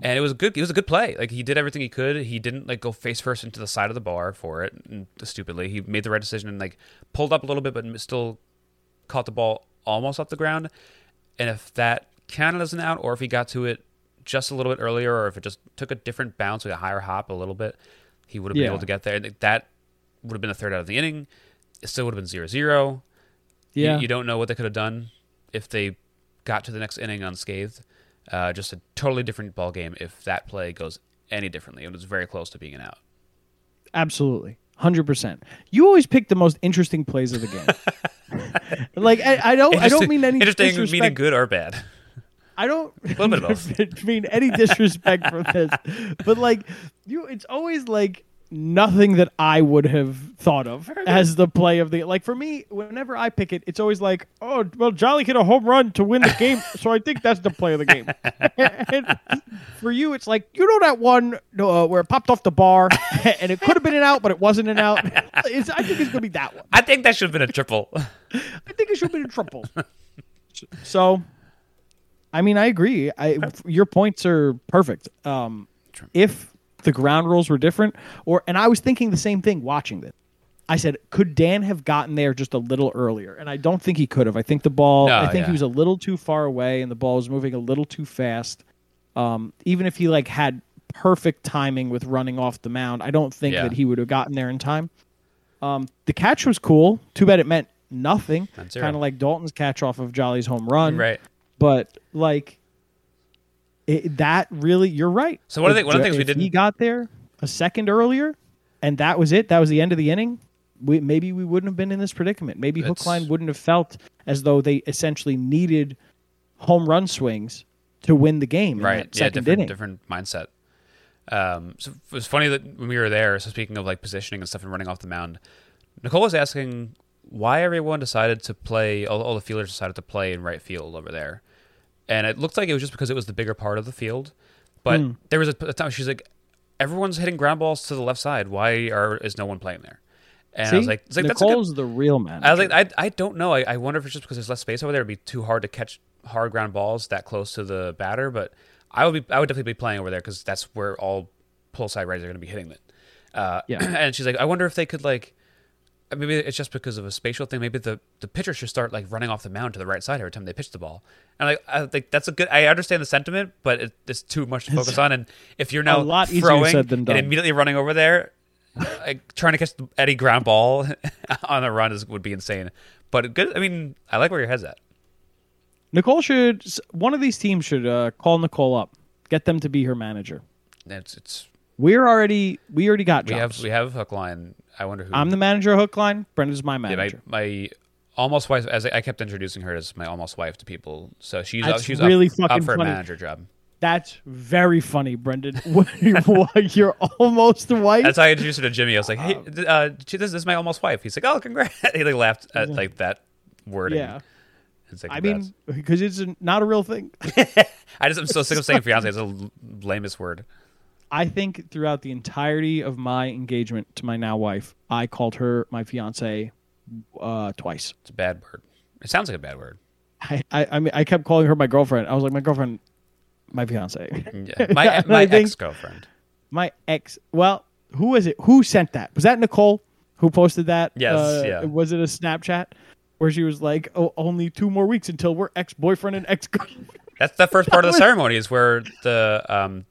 [SPEAKER 1] and it was a good. It was a good play. Like he did everything he could. He didn't like go face first into the side of the bar for it. And stupidly, he made the right decision and like pulled up a little bit, but still caught the ball almost off the ground. And if that counted as an out, or if he got to it just a little bit earlier, or if it just took a different bounce, like a higher hop a little bit, he would have been
[SPEAKER 2] Yeah.
[SPEAKER 1] able to get there. That would have been a third out of the inning. It still would have been 0-0. You-
[SPEAKER 2] Yeah.
[SPEAKER 1] You, don't know what they could have done if they got to the next inning unscathed. Uh, just a totally different ball game if that play goes any differently. It was very close to being an out.
[SPEAKER 2] Absolutely. 100%. You always pick the most interesting plays of the game. like I, I don't I don't mean any
[SPEAKER 1] interesting,
[SPEAKER 2] disrespect.
[SPEAKER 1] meaning good or bad.
[SPEAKER 2] I don't
[SPEAKER 1] little bit of both.
[SPEAKER 2] mean any disrespect from this. But like you it's always like nothing that I would have thought of as the play of the like for me whenever I pick it it's always like oh well Jolly hit a home run to win the game so I think that's the play of the game. and for you it's like you know that one uh, where it popped off the bar and it could have been an out but it wasn't an out. It's, I think it's going to be that one.
[SPEAKER 1] I think that should have been a triple.
[SPEAKER 2] I think it should have been a triple. so, I mean, I agree. I your points are perfect. Um, if the ground rules were different, or and I was thinking the same thing watching this. I said, could Dan have gotten there just a little earlier? And I don't think he could have. I think the ball.
[SPEAKER 1] No,
[SPEAKER 2] I think
[SPEAKER 1] yeah.
[SPEAKER 2] he was a little too far away, and the ball was moving a little too fast. Um, even if he like had perfect timing with running off the mound, I don't think
[SPEAKER 1] Yeah.
[SPEAKER 2] that he would have gotten there in time. Um, the catch was cool. Too bad it meant nothing. Kind of like Dalton's catch off of Jolly's home run.
[SPEAKER 1] right.
[SPEAKER 2] But like it, that really, you're right.
[SPEAKER 1] So one of the- one of the things we
[SPEAKER 2] if He got there a second earlier, and that was it. That was the end of the inning. We, maybe we wouldn't have been in this predicament. Maybe Hookline wouldn't have felt as though they essentially needed home run swings to win the game.
[SPEAKER 1] right yeah different
[SPEAKER 2] inning.
[SPEAKER 1] different mindset um so it was funny that when we were there so speaking of like positioning and stuff and running off the mound nicole was asking why everyone decided to play all, all the fielders decided to play in right field over there and it looked like it was just because it was the bigger part of the field but
[SPEAKER 2] Hmm.
[SPEAKER 1] there was a, a time she's like everyone's hitting ground balls to the left side why are is no one playing there and
[SPEAKER 2] See,
[SPEAKER 1] i was like, it's like that's good,
[SPEAKER 2] Nicole's the real man.
[SPEAKER 1] I was like, I, I don't know. I, I wonder if it's just because there's less space over there. It'd be too hard to catch hard ground balls that close to the batter. But I would be, I would definitely be playing over there because that's where all pull side righties are going to be hitting it. Uh,
[SPEAKER 2] Yeah.
[SPEAKER 1] and she's like, I wonder if they could like maybe it's just because of a spatial thing. Maybe the, the pitcher should start like running off the mound to the right side every time they pitch the ball. And like I think that's a good. I understand the sentiment, but it, it's too much to focus on. And if you're now
[SPEAKER 2] lot
[SPEAKER 1] throwing
[SPEAKER 2] said than done.
[SPEAKER 1] and immediately running over there, like trying to catch the Eddie ground ball on the run is would be insane. But good. I mean, I like where your head's at.
[SPEAKER 2] Nicole should. One of these teams should uh, call Nicole up, get them to be her manager.
[SPEAKER 1] It's it's
[SPEAKER 2] We're already we already got
[SPEAKER 1] we
[SPEAKER 2] jobs.
[SPEAKER 1] have we have hook line. I wonder who
[SPEAKER 2] I'm the manager of Hookline. Brenda's my
[SPEAKER 1] Yeah, my,
[SPEAKER 2] manager.
[SPEAKER 1] my almost wife, as I I kept introducing her as my almost wife to people. So she's
[SPEAKER 2] That's
[SPEAKER 1] up, she's
[SPEAKER 2] really
[SPEAKER 1] up,
[SPEAKER 2] fucking
[SPEAKER 1] up for
[SPEAKER 2] funny.
[SPEAKER 1] a manager job.
[SPEAKER 2] That's very funny, Brendan. You're almost the wife.
[SPEAKER 1] That's how I introduced her to Jimmy. I was like, "Hey, th- uh, she- this, this is my almost wife." He's like, "Oh, congrats!" he like laughed at like that wording.
[SPEAKER 2] yeah.
[SPEAKER 1] It's like,
[SPEAKER 2] I mean, because it's not a real thing.
[SPEAKER 1] I just I'm so sick of saying fiance. It's the l- lamest word.
[SPEAKER 2] I think throughout the entirety of my engagement to my now wife, I called her my fiance uh, twice.
[SPEAKER 1] It's a bad word. It sounds like a bad word.
[SPEAKER 2] I, I, I mean, I kept calling her my girlfriend. I was like, my girlfriend, my fiance,
[SPEAKER 1] Yeah. My my ex girlfriend.
[SPEAKER 2] my ex. Well, who is it? Who sent that? Was that Nicole who posted that?
[SPEAKER 1] Yes,
[SPEAKER 2] Uh,
[SPEAKER 1] yeah.
[SPEAKER 2] Was it a Snapchat where she was like, "Oh, only two more weeks until we're ex boyfriend and ex girlfriend."
[SPEAKER 1] That's the first part of the ceremony is where the um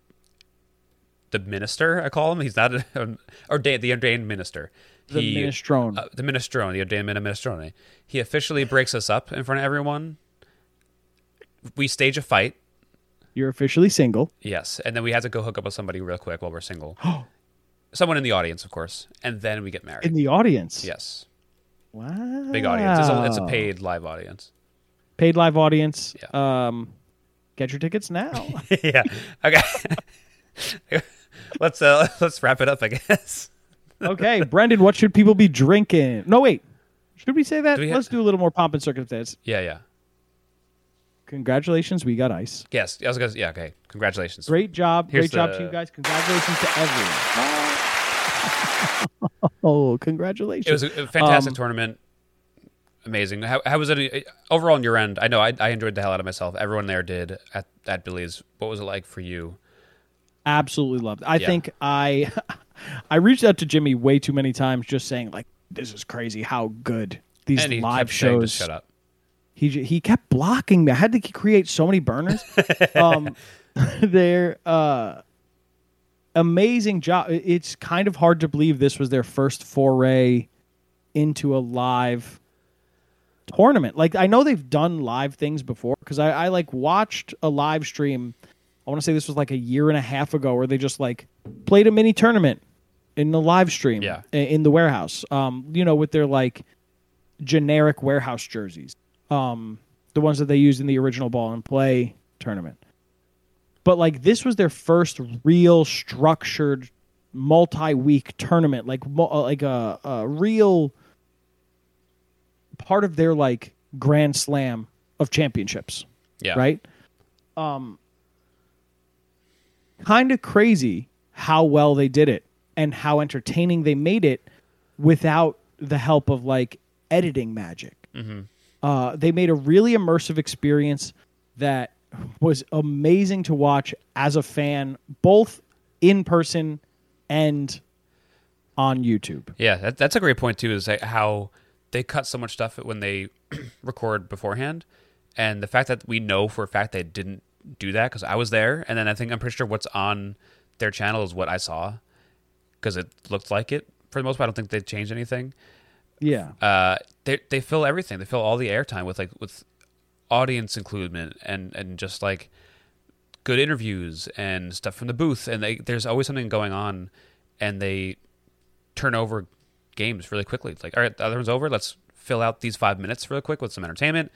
[SPEAKER 1] the minister I call him. He's not an ordained the ordained minister.
[SPEAKER 2] The
[SPEAKER 1] He-
[SPEAKER 2] minestrone.
[SPEAKER 1] uh, the minestrone, the ordained minestrone. He officially breaks us up in front of everyone. We stage a fight,
[SPEAKER 2] You're officially single.
[SPEAKER 1] yes, and then we have to go hook up with somebody real quick while we're single. Someone in the audience, of course, and then we get married.
[SPEAKER 2] in the audience.
[SPEAKER 1] yes,
[SPEAKER 2] Wow.
[SPEAKER 1] big audience. It's a, it's a paid live audience.
[SPEAKER 2] paid live audience.
[SPEAKER 1] Yeah.
[SPEAKER 2] Um, get your tickets now.
[SPEAKER 1] yeah. Okay. let's uh let's wrap it up. I guess.
[SPEAKER 2] okay, Brendan, what should people be drinking? No, wait. Should we say that?
[SPEAKER 1] Do we
[SPEAKER 2] Let's do a little more pomp and circumstance.
[SPEAKER 1] Yeah. Yeah.
[SPEAKER 2] Congratulations, we got ice.
[SPEAKER 1] Yes. I was gonna. Yeah. Okay. Congratulations.
[SPEAKER 2] Great job.
[SPEAKER 1] Here's
[SPEAKER 2] Great job
[SPEAKER 1] the-
[SPEAKER 2] to you guys. Congratulations to everyone. oh, congratulations.
[SPEAKER 1] It was a a fantastic
[SPEAKER 2] Um,
[SPEAKER 1] tournament. Amazing. How, how was it uh, overall on your end? I know I, I enjoyed the hell out of myself. Everyone there did at, at Billy's. What was it like for you?
[SPEAKER 2] Absolutely loved. it. I
[SPEAKER 1] Yeah.
[SPEAKER 2] think I I reached out to Jimmy way too many times just saying like this is crazy how good these live
[SPEAKER 1] kept saying to
[SPEAKER 2] shows
[SPEAKER 1] shut up.
[SPEAKER 2] he he kept blocking me. I had to create so many burners. um, they're uh, amazing job. It's kind of hard to believe this was their first foray into a live tournament. Like I know they've done live things before because I, I like watched a live stream. I want to say this was like a year and a half ago where they just like played a mini tournament in the live stream
[SPEAKER 1] Yeah.
[SPEAKER 2] in the warehouse. Um, you know, with their like generic warehouse jerseys. Um, the ones that they used in the original ball and play tournament. But like this was their first real structured multi-week tournament, like mo- uh, like a, a real part of their like grand slam of championships
[SPEAKER 1] Yeah.
[SPEAKER 2] right? Um, kind of crazy how well they did it and how entertaining they made it without the help of like editing magic. Uh, they made a really immersive experience that was amazing to watch as a fan, both in person and on YouTube.
[SPEAKER 1] Yeah, that, that's a great point too. Is how they cut so much stuff when they record beforehand, and the fact that we know for a fact they didn't do that because I was there, and then I think I'm pretty sure what's on their channel is what I saw because it looked like it for the most part. I don't think they changed anything.
[SPEAKER 2] Yeah.
[SPEAKER 1] Uh, they they fill everything. They fill all the airtime with like with audience inclusion and and just like good interviews and stuff from the booth. And they, there's always something going on, and they turn over games really quickly. Like, all right, the other one's over. Let's fill out these five minutes real quick with some entertainment,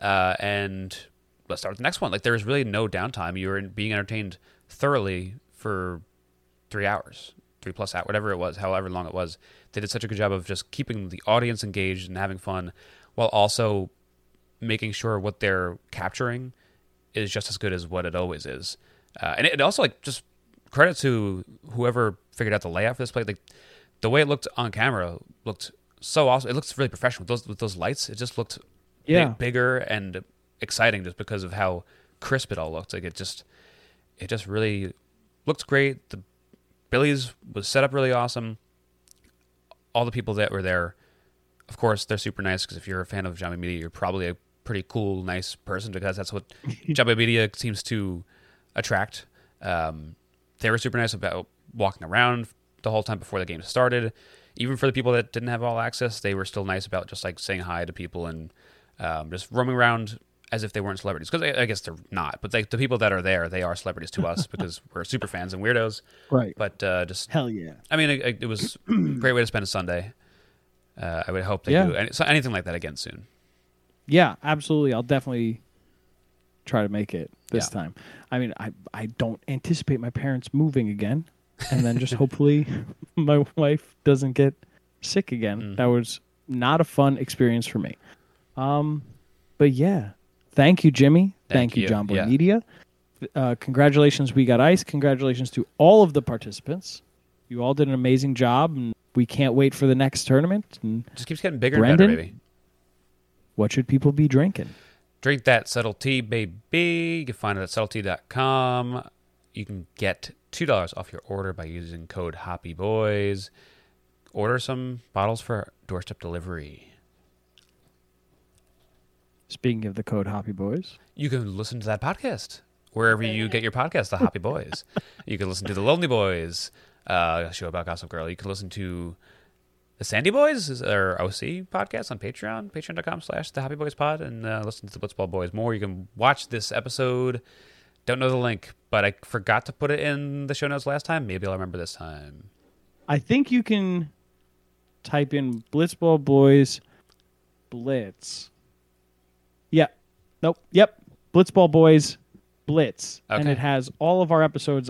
[SPEAKER 1] uh, and let's start with the next one. Like, there is really no downtime. You're being entertained thoroughly for three hours, three plus hour, whatever it was, however long it was. They did such a good job of just keeping the audience engaged and having fun, while also making sure what they're capturing is just as good as what it always is. Uh, and it, it also like just credit to whoever figured out the layout for this play. Like the way it looked on camera looked so awesome. It looks really professional with those with those lights. It just looked
[SPEAKER 2] Yeah.
[SPEAKER 1] bigger and exciting just because of how crisp it all looked. Like it just it just really looked great. The Billy's was set up really awesome. All the people that were there of course, they're super nice because if you're a fan of Jomboy Media, you're probably a pretty cool, nice person because that's what Jomboy Media seems to attract. Um, they were super nice about walking around the whole time before the game started. Even for the people that didn't have all access, they were still nice about just like saying hi to people and um, just roaming around as if they weren't celebrities. Because I, I guess they're not, but like the people that are there, they are celebrities to us because we're super fans and weirdos.
[SPEAKER 2] Right.
[SPEAKER 1] But uh, just
[SPEAKER 2] Hell yeah.
[SPEAKER 1] I mean, it, it was a great way to spend a Sunday. Uh, I would hope they
[SPEAKER 2] Yeah.
[SPEAKER 1] do any, so anything like that again soon.
[SPEAKER 2] Yeah, absolutely. I'll definitely try to make it this
[SPEAKER 1] Yeah.
[SPEAKER 2] time. I mean, I I don't anticipate my parents moving again, and then just hopefully my wife doesn't get sick again.
[SPEAKER 1] Mm.
[SPEAKER 2] That was not a fun experience for me. Um, but yeah, thank you, Jimmy.
[SPEAKER 1] Thank
[SPEAKER 2] Thank, you,
[SPEAKER 1] you.
[SPEAKER 2] Jomboy
[SPEAKER 1] Yeah.
[SPEAKER 2] Media. Uh, congratulations, we got ice. Congratulations to all of the participants. You all did an amazing job, and we can't wait for the next tournament. And
[SPEAKER 1] Just keeps getting bigger and
[SPEAKER 2] Brendan?
[SPEAKER 1] better, baby.
[SPEAKER 2] what should people be drinking?
[SPEAKER 1] Drink that subtle tea, baby. You can find it at subtletea.com. You can get two dollars off your order by using code Hoppy Boys. Order some bottles for doorstep delivery.
[SPEAKER 2] Speaking of the code Hoppy Boys.
[SPEAKER 1] You can listen to that podcast wherever you get your podcast, The Hoppy Boys. You can listen to The Lonely Boys, uh, a show about Gossip Girl. You can listen to The Sandy Boys, our OC podcast on Patreon, patreon.com slash The Hoppy Boys Pod, and uh, listen to the Blitzball Boys more. You can watch this episode. Don't know the link, but I forgot to put it in the show notes last time. Maybe I'll remember this time.
[SPEAKER 2] I think you can type in Blitzball Boys Blitz. Yeah. Nope. Yep. Blitzball Boys Blitz. And it has all of our episodes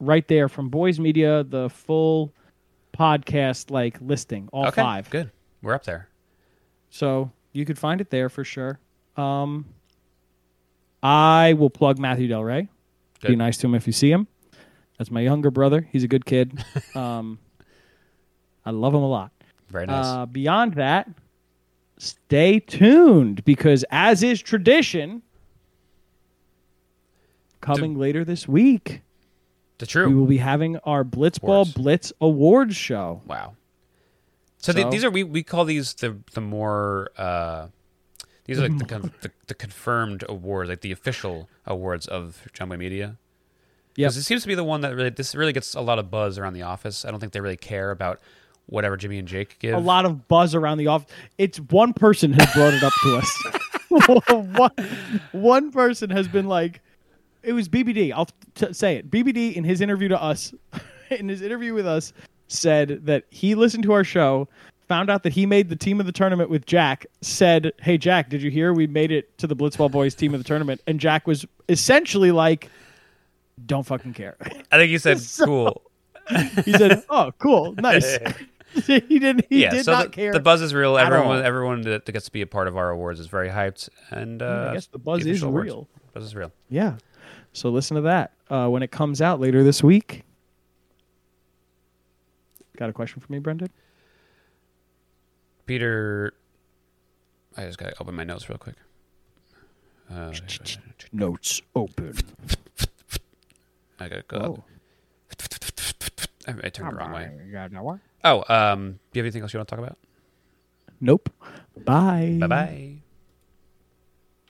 [SPEAKER 2] right there from Boys Media, the full podcast like listing, all
[SPEAKER 1] okay,
[SPEAKER 2] five.
[SPEAKER 1] good. We're up there.
[SPEAKER 2] So you could find it there for sure. Um, I will plug Matthew Del Rey. Be nice to him if you see him. That's my younger brother. He's a good kid. um, I love him a lot.
[SPEAKER 1] Very nice.
[SPEAKER 2] Uh, beyond that, stay tuned because, as is tradition, coming later this week,
[SPEAKER 1] the true we
[SPEAKER 2] will be having our Blitzball Blitz Awards show.
[SPEAKER 1] Wow. So, the- these are we, we call these the the more uh, these are like the, con- the the confirmed awards, like the official awards of Jomboy Media.
[SPEAKER 2] Yeah,
[SPEAKER 1] Because it seems to be the one that really this really gets a lot of buzz around the office. I don't think they really care about whatever Jimmy and Jake give.
[SPEAKER 2] a lot of buzz around the office. It's one person has brought it up to us. one, one person has been like, it was BBD. I'll t- say it. BBD in his interview to us, in his interview with us, said that he listened to our show, found out that he made the team of the tournament with Jack. Said, "Hey Jack, did you hear we made it to the Blitzball Boys team of the tournament?" And Jack was essentially like, "Don't fucking care."
[SPEAKER 1] I think he said
[SPEAKER 2] So-
[SPEAKER 1] cool.
[SPEAKER 2] he said, "Oh, cool, nice." he didn't. He
[SPEAKER 1] yeah,
[SPEAKER 2] did
[SPEAKER 1] so
[SPEAKER 2] not
[SPEAKER 1] the,
[SPEAKER 2] care.
[SPEAKER 1] the buzz is real. Everyone everyone that, gets to be a part of our awards is very hyped, and uh,
[SPEAKER 2] I guess the buzz is
[SPEAKER 1] awards.
[SPEAKER 2] real.
[SPEAKER 1] Buzz is real.
[SPEAKER 2] Yeah. So listen to that uh, when it comes out later this week. Got a question for me, Brendan?
[SPEAKER 1] Peter, I just gotta open my notes real quick. Uh,
[SPEAKER 2] Notes open.
[SPEAKER 1] I gotta go.
[SPEAKER 2] Oh.
[SPEAKER 1] I, I turned the wrong way.
[SPEAKER 2] way.
[SPEAKER 1] Oh, um, do you have anything else you want to talk about?
[SPEAKER 2] Nope. Bye.
[SPEAKER 1] Bye bye.